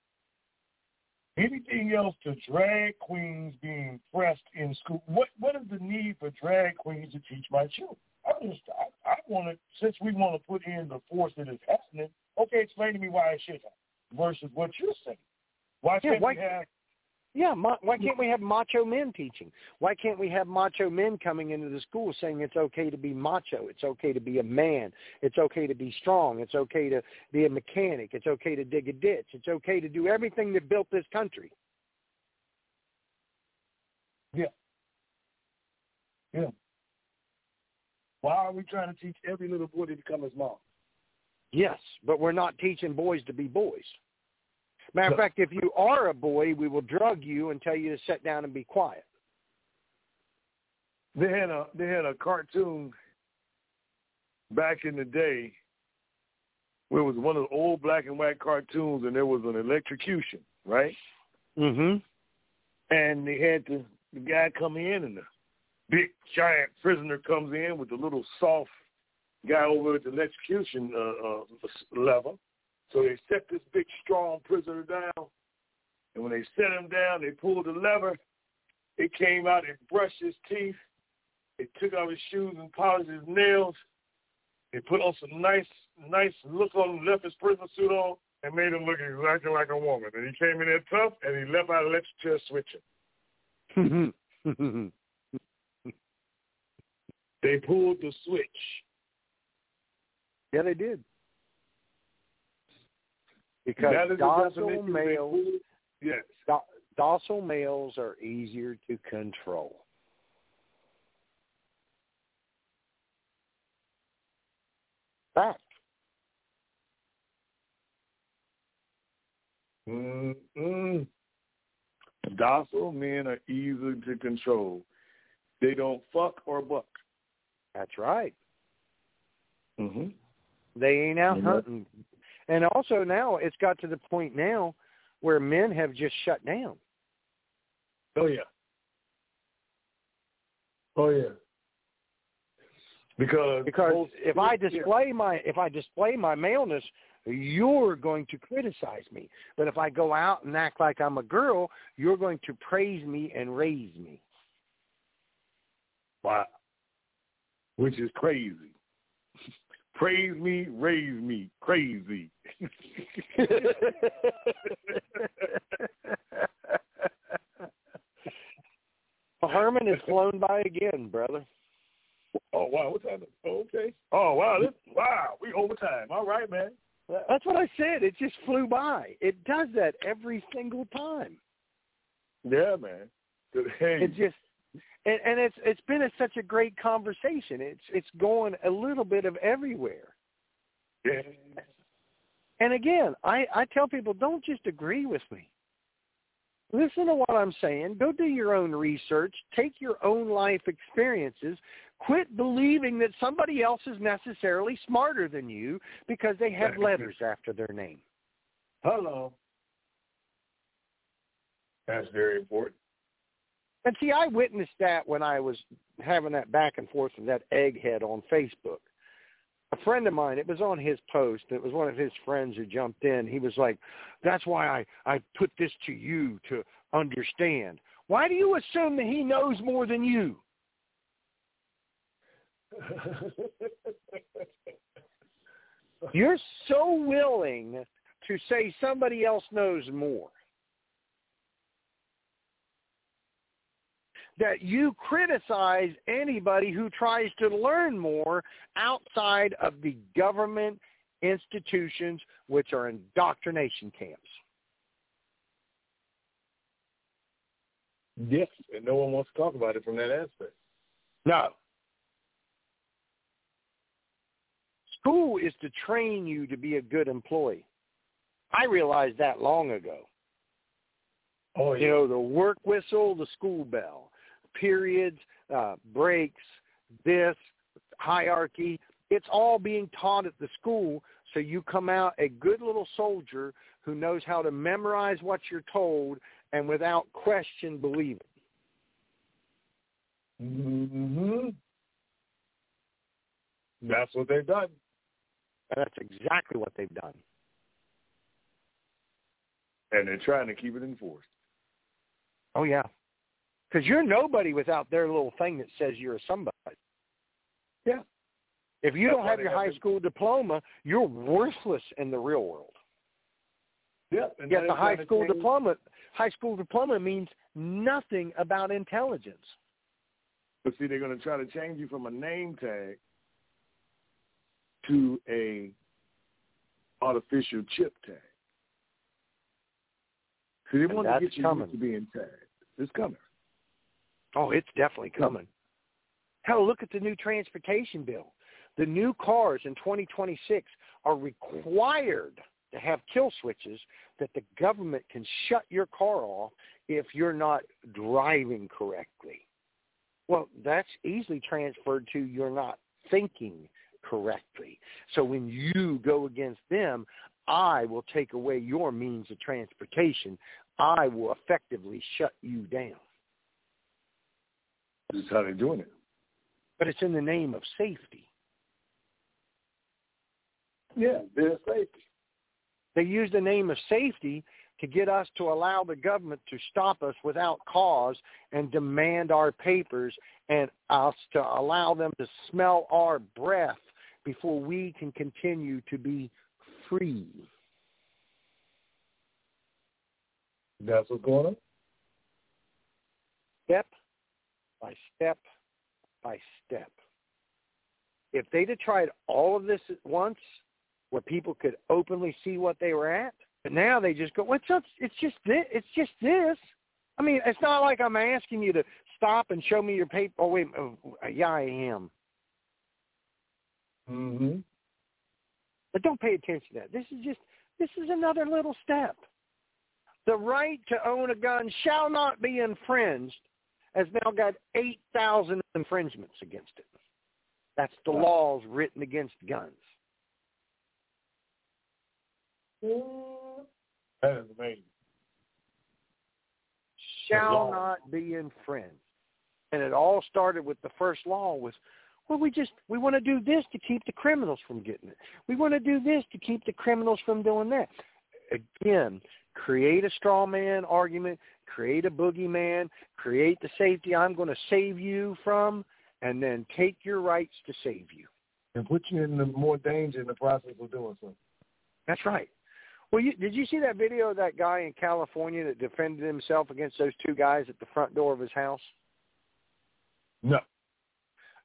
anything else to drag queens being pressed in school? What what is the need for drag queens to teach my children? I just I, I want to since we want to put in the force that is happening. Okay, explain to me why it should happen versus what you're saying. Why Yeah, can't why- we have Yeah, ma- why can't we have macho men teaching? Why can't we have macho men coming into the school saying it's okay to be macho, it's okay to be a man, it's okay to be strong, it's okay to be a mechanic, it's okay to dig a ditch, it's okay to do everything that built this country. Yeah. Yeah. Why are we trying to teach every little boy to become his mom? Yes, but we're not teaching boys to be boys. Matter of fact, if you are a boy, we will drug you and tell you to sit down and be quiet. They had a they had a cartoon back in the day where it was one of the old black and white cartoons and there was an electrocution, right? Mm-hmm. And they had the the guy come in and the big giant prisoner comes in with the little soft guy over at the execution uh, uh, lever. So they set this big strong prisoner down, and when they set him down, they pulled the lever. It came out. It brushed his teeth. They took off his shoes and polished his nails. They put on some nice, nice look on him, left his prison suit on, and made him look exactly like a woman. And he came in there tough, and he left out electric chair switching. They pulled the switch. Yeah, they did. Because That is the docile males. Yes. do- docile males are easier to control. Fact. Mm-mm. Docile men are easy to control. They don't fuck or buck. That's right. Mm-hmm. They ain't out Mhm. hunting. And also now it's got to the point now where men have just shut down. Oh yeah. Oh yeah. Because because most- if I display my if I display my maleness, you're going to criticize me. But if I go out and act like I'm a girl, you're going to praise me and raise me. Wow. Which is crazy. Praise me, raise me, crazy. Herman has flown by again, brother. Oh wow, what time? Oh, okay. Oh wow, this wow, we overtime. All right, man. That's what I said. It just flew by. It does that every single time. Yeah, man. Hey, It just and, and it's it's been a, such a great conversation. It's it's going a little bit of everywhere. yeah. And again, I, I tell people don't just agree with me. Listen to what I'm saying. Go do your own research. Take your own life experiences. Quit believing that somebody else is necessarily smarter than you because they have letters after their name. Hello. That's very important. And see, I witnessed that when I was having that back and forth with that egghead on Facebook. A friend of mine, it was on his post. It was one of his friends who jumped in. He was like, "That's why I I put this to you to understand. Why do you assume that he knows more than you?" You're so willing to say somebody else knows more that you criticize anybody who tries to learn more outside of the government institutions, which are indoctrination camps. yes, and no one wants to talk about it from that aspect. No. School is to train you to be a good employee. I realized that long ago. Oh You know, the work whistle, the school bell, periods, uh, breaks, this, hierarchy, it's all being taught at the school so you come out a good little soldier who knows how to memorize what you're told and without question believe it. Mm-hmm. That's what they've done. And that's exactly what they've done. And they're trying to keep it enforced. Oh yeah, because you're nobody without their little thing that says you're a somebody. Yeah. If you That's don't have your high school diploma, you're worthless in the real world. Yep. And Yet the high school change- diploma, high school diploma means nothing about intelligence. But see, they're going to try to change you from a name tag to a artificial chip tag. See, they And want to get you coming. used to being tagged. It's coming. Oh, it's definitely coming. Hell, look at the new transportation bill. The new cars in 2026 are required to have kill switches that the government can shut your car off if you're not driving correctly. Well, that's easily transferred to you're not thinking correctly. So when you go against them, I will take away your means of transportation. I will effectively shut you down. This is how they're doing it. But it's in the name of safety. Yeah, their safety. They use the name of safety to get us to allow the government to stop us without cause and demand our papers and us to allow them to smell our breath before we can continue to be free. That's what's going on. Step by step by step. If they'd have tried all of this at once, where people could openly see what they were at, but now they just go, "What's up? It's just this. It's just this." I mean, it's not like I'm asking you to stop and show me your paper. Oh wait, oh, yeah, I am. Mm-hmm. But don't pay attention to that. This is just this is another little step. The right to own a gun shall not be infringed has now got 8,000 infringements against it. That's the laws written against guns. That is amazing. Shall not be infringed. And it all started with the first law was, well, we just we want to do this to keep the criminals from getting it. We want to do this to keep the criminals from doing that. Again, create a straw man argument, create a boogeyman, create the safety I'm going to save you from, and then take your rights to save you. And put you in the more danger in the process of doing so. That's right. Well, you, did you see that video of that guy in California that defended himself against those two guys at the front door of his house? No.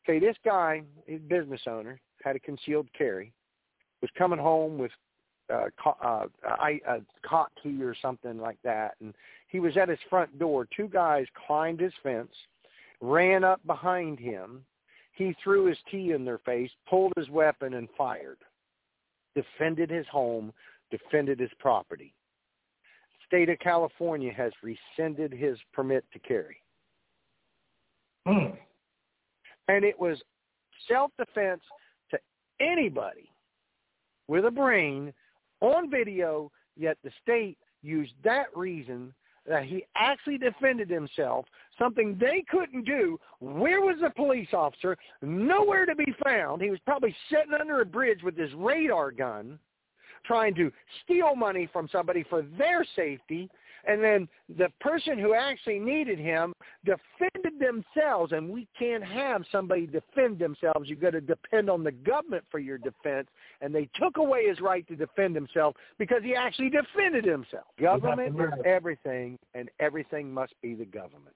Okay, this guy, he's a business owner, had a concealed carry, was coming home with uh, uh, a, a cot key or something like that, and he was at his front door. Two guys climbed his fence, ran up behind him. He threw his key in their face, pulled his weapon, and fired. Defended his home, defended his property. State of California has rescinded his permit to carry. Mm. And it was self-defense to anybody with a brain on video, yet the state used that reason that he actually defended himself, something they couldn't do. Where was the police officer? Nowhere to be found. He was probably sitting under a bridge with his radar gun trying to steal money from somebody for their safety and then the person who actually needed him defended themselves and we can't have somebody defend themselves. You've got to depend on the government for your defense and they took away his right to defend himself because he actually defended himself. Government is everything and everything must be the government.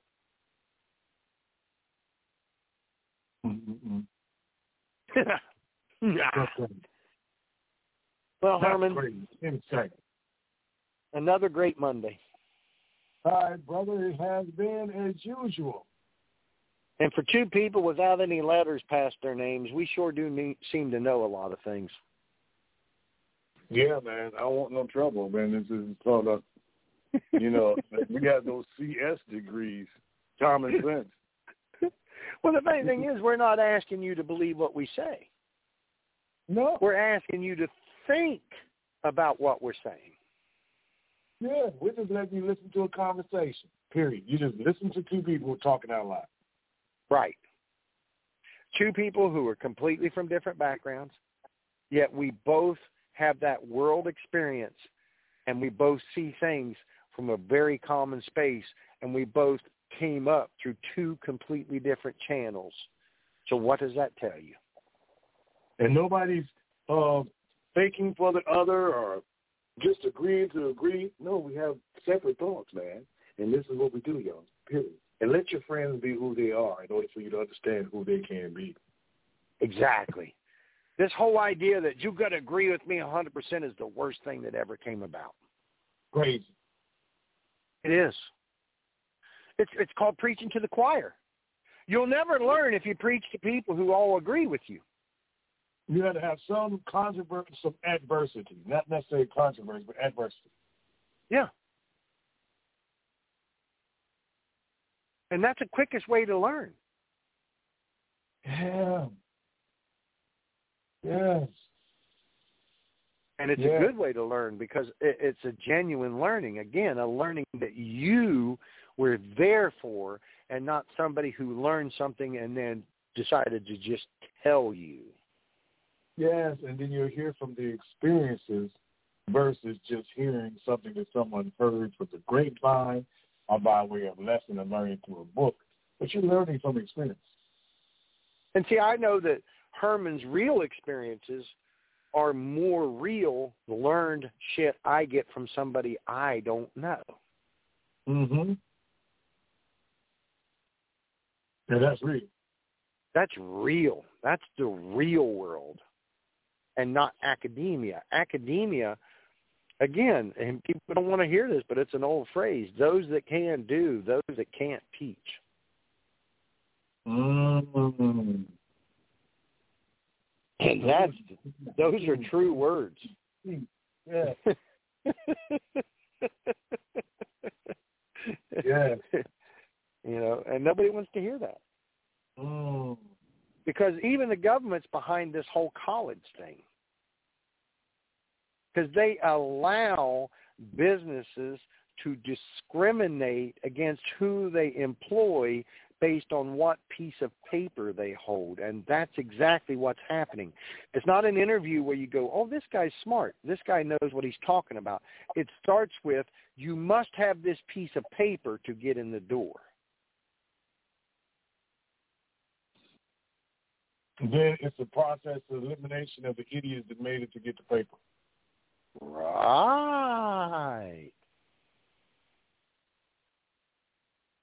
Mm-hmm. well herman. Another great monday All right, brother, it has been as usual. And for two people without any letters past their names, we sure do need, seem to know a lot of things. Yeah, man. I want no trouble, man. This is sort of, you know, we got those CS degrees, common sense. Well, the main thing is we're not asking you to believe what we say. No. We're asking you to think about what we're saying. Yeah, we're just letting you listen to a conversation. Period. You just listen to two people talking out loud. Right. Two people who are completely from different backgrounds, yet we both have that world experience and we both see things from a very common space and we both came up through two completely different channels. So what does that tell you? And nobody's uh, faking for the other or just agreeing to agree. No, we have separate thoughts, man. And this is what we do, y'all. Period. And let your friends be who they are in order for you to understand who they can be. Exactly. This whole idea that you've got to agree with me 100% is the worst thing that ever came about. Crazy. It is. It's it's called preaching to the choir. You'll never learn if you preach to people who all agree with you. You got to have some controversy, some adversity, not necessarily controversy, but adversity. Yeah. And that's the quickest way to learn. Yeah. Yes. And it's Yeah. a good way to learn because it's a genuine learning. Again, a learning that you were there for and not somebody who learned something and then decided to just tell you. Yes, and then you'll hear from the experiences versus just hearing something that someone heard from the grapevine or by way of lesson and learning through a book. But you're learning from experience. And see, I know that Herman's real experiences are more real learned shit I get from somebody I don't know. Mm-hmm. Yeah, that's real. That's real. That's the real world and not academia. Academia, again, and people don't want to hear this, but it's an old phrase, those that can do, those that can't teach. Mm-hmm. And that's, those are true words. Yeah. yeah. You know, and nobody wants to hear that. Mm. Because even the government's behind this whole college thing. Because they allow businesses to discriminate against who they employ based on what piece of paper they hold. And that's exactly what's happening. It's not an interview where you go, oh, this guy's smart. This guy knows what he's talking about. It starts with, you must have this piece of paper to get in the door. Then it's the process of elimination of the idiots that made it to get the paper. Right.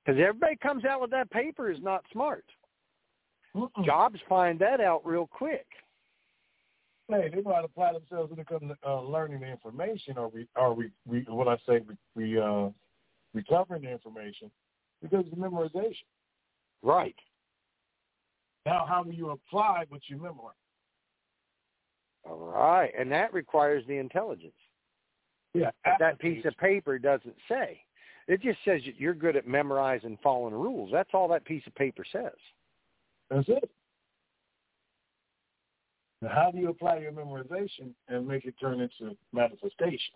Because everybody comes out with that paper is not smart. Mm-mm. Jobs find that out real quick. Hey, they know how to apply themselves when it comes to uh, learning the information, or we, or we, we, what I say, we, we uh, recovering the information because of memorization. Right. Now, how do you apply what you memorize? All right, and that requires the intelligence. Yeah, But that piece of paper doesn't say. It just says that you're good at memorizing following rules. That's all that piece of paper says. That's it. Now, how do you apply your memorization and make it turn into manifestation?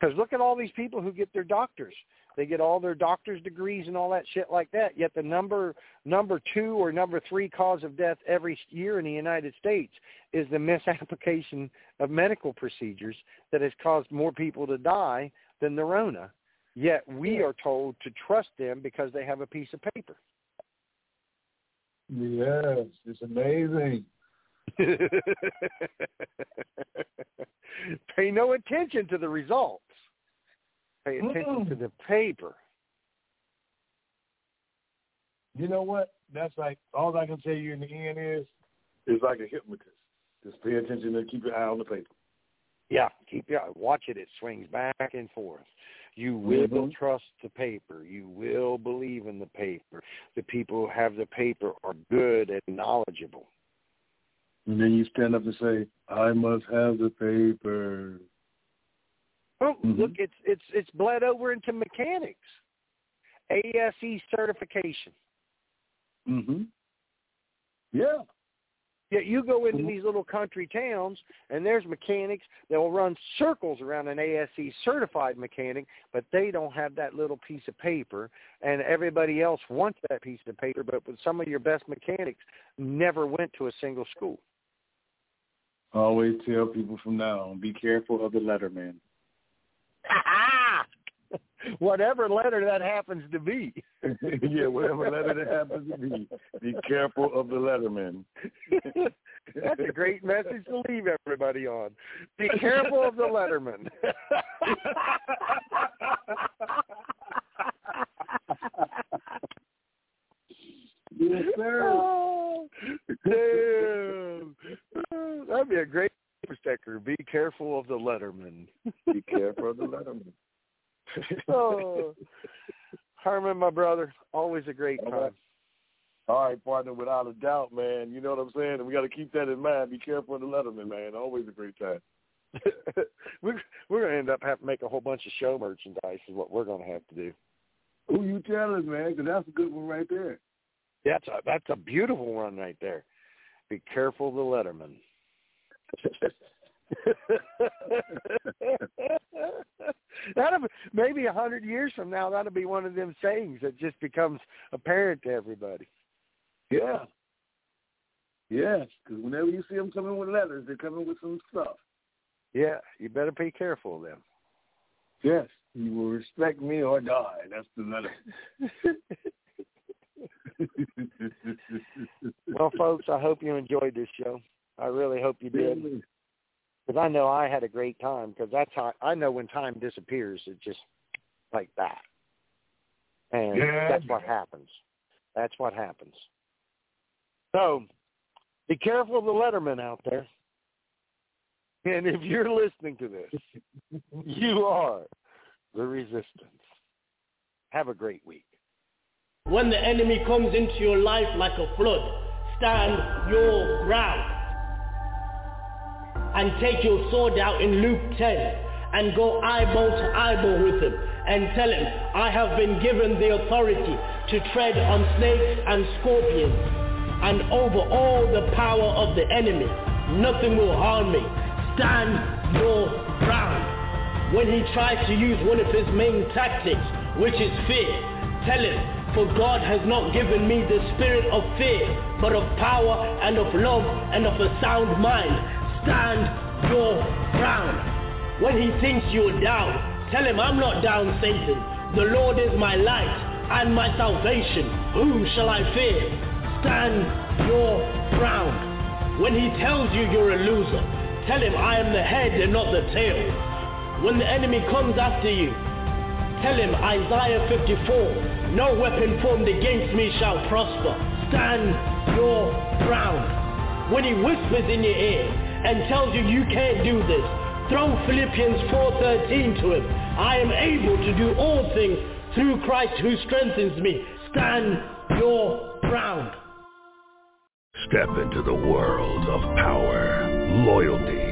Because look at all these people who get their doctors. They get all their doctor's degrees and all that shit like that. Yet the number number two or number three cause of death every year in the United States is the misapplication of medical procedures that has caused more people to die than the Rona. Yet we are told to trust them because they have a piece of paper. Yes, it's amazing. Pay no attention to the results. Pay attention Mm-mm. to the paper. You know what? That's like all I can tell you in the end is is like a hypnotist. Just pay attention and keep your eye on the paper. Yeah, keep your eye. watch it. It swings back and forth. You will Mhm. trust the paper. You will believe in the paper. The people who have the paper are good and knowledgeable. And then you stand up and say, I must have the paper. Mhm. look, it's it's it's bled over into mechanics. ASE certification. Mm-hmm. Yeah. Yeah, you go into Mhm. these little country towns, and there's mechanics that will run circles around an ASE certified mechanic, but they don't have that little piece of paper, and everybody else wants that piece of paper. But with some of your best mechanics, never went to a single school. I Always tell people from now on, be careful of the letterman. Whatever letter that happens to be. yeah, whatever letter that happens to be, be careful of the letterman. That's a great message to leave everybody on. Be careful of the letterman. yes, sir. Oh, damn. That'd be a great sticker. Be careful of the letterman. The letterman. oh. Herman, my brother, always a great All time. right. All right, partner, without a doubt, man. You know what I'm saying? And we got to keep that in mind. Be careful of the letterman, man. Always a great time. we're we're gonna end up having to make a whole bunch of show merchandise. Is what we're gonna have to do. Who you telling, man? Because that's a good one right there. That's a that's a beautiful one right there. Be careful the letterman. that'll be, maybe a hundred years from now that'll be one of them sayings that just becomes apparent to everybody. Yeah. Yes, because whenever you see them coming with letters, they're coming with some stuff. Yeah, you better be careful of them. Yes, you will respect me or die. That's the letter. well, folks, I hope you enjoyed this show. I really hope you did. Because I know I had a great time. Because that's how I know when time disappears, it's just like that, and Yeah. that's what happens. That's what happens. So, be careful of the letterman out there. And if you're listening to this, you are the resistance. Have a great week. When the enemy comes into your life like a flood, stand your ground. And take your sword out in Luke 10 and go eyeball to eyeball with him and tell him, I have been given the authority to tread on snakes and scorpions and over all the power of the enemy. Nothing will harm me. Stand your ground. When he tries to use one of his main tactics, which is fear, tell him, For God has not given me the spirit of fear, but of power and of love and of a sound mind. Stand your ground. When he thinks you're down, tell him I'm not down, Satan. The Lord is my light and my salvation. Whom shall I fear? Stand your ground. When he tells you you're a loser, tell him I am the head and not the tail. When the enemy comes after you, tell him Isaiah 54, no weapon formed against me shall prosper. Stand your ground. When he whispers in your ear and tells you you can't do this, throw Philippians 4.13 to him. I am able to do all things through Christ who strengthens me. Stand your ground. Step into the world of power, loyalty,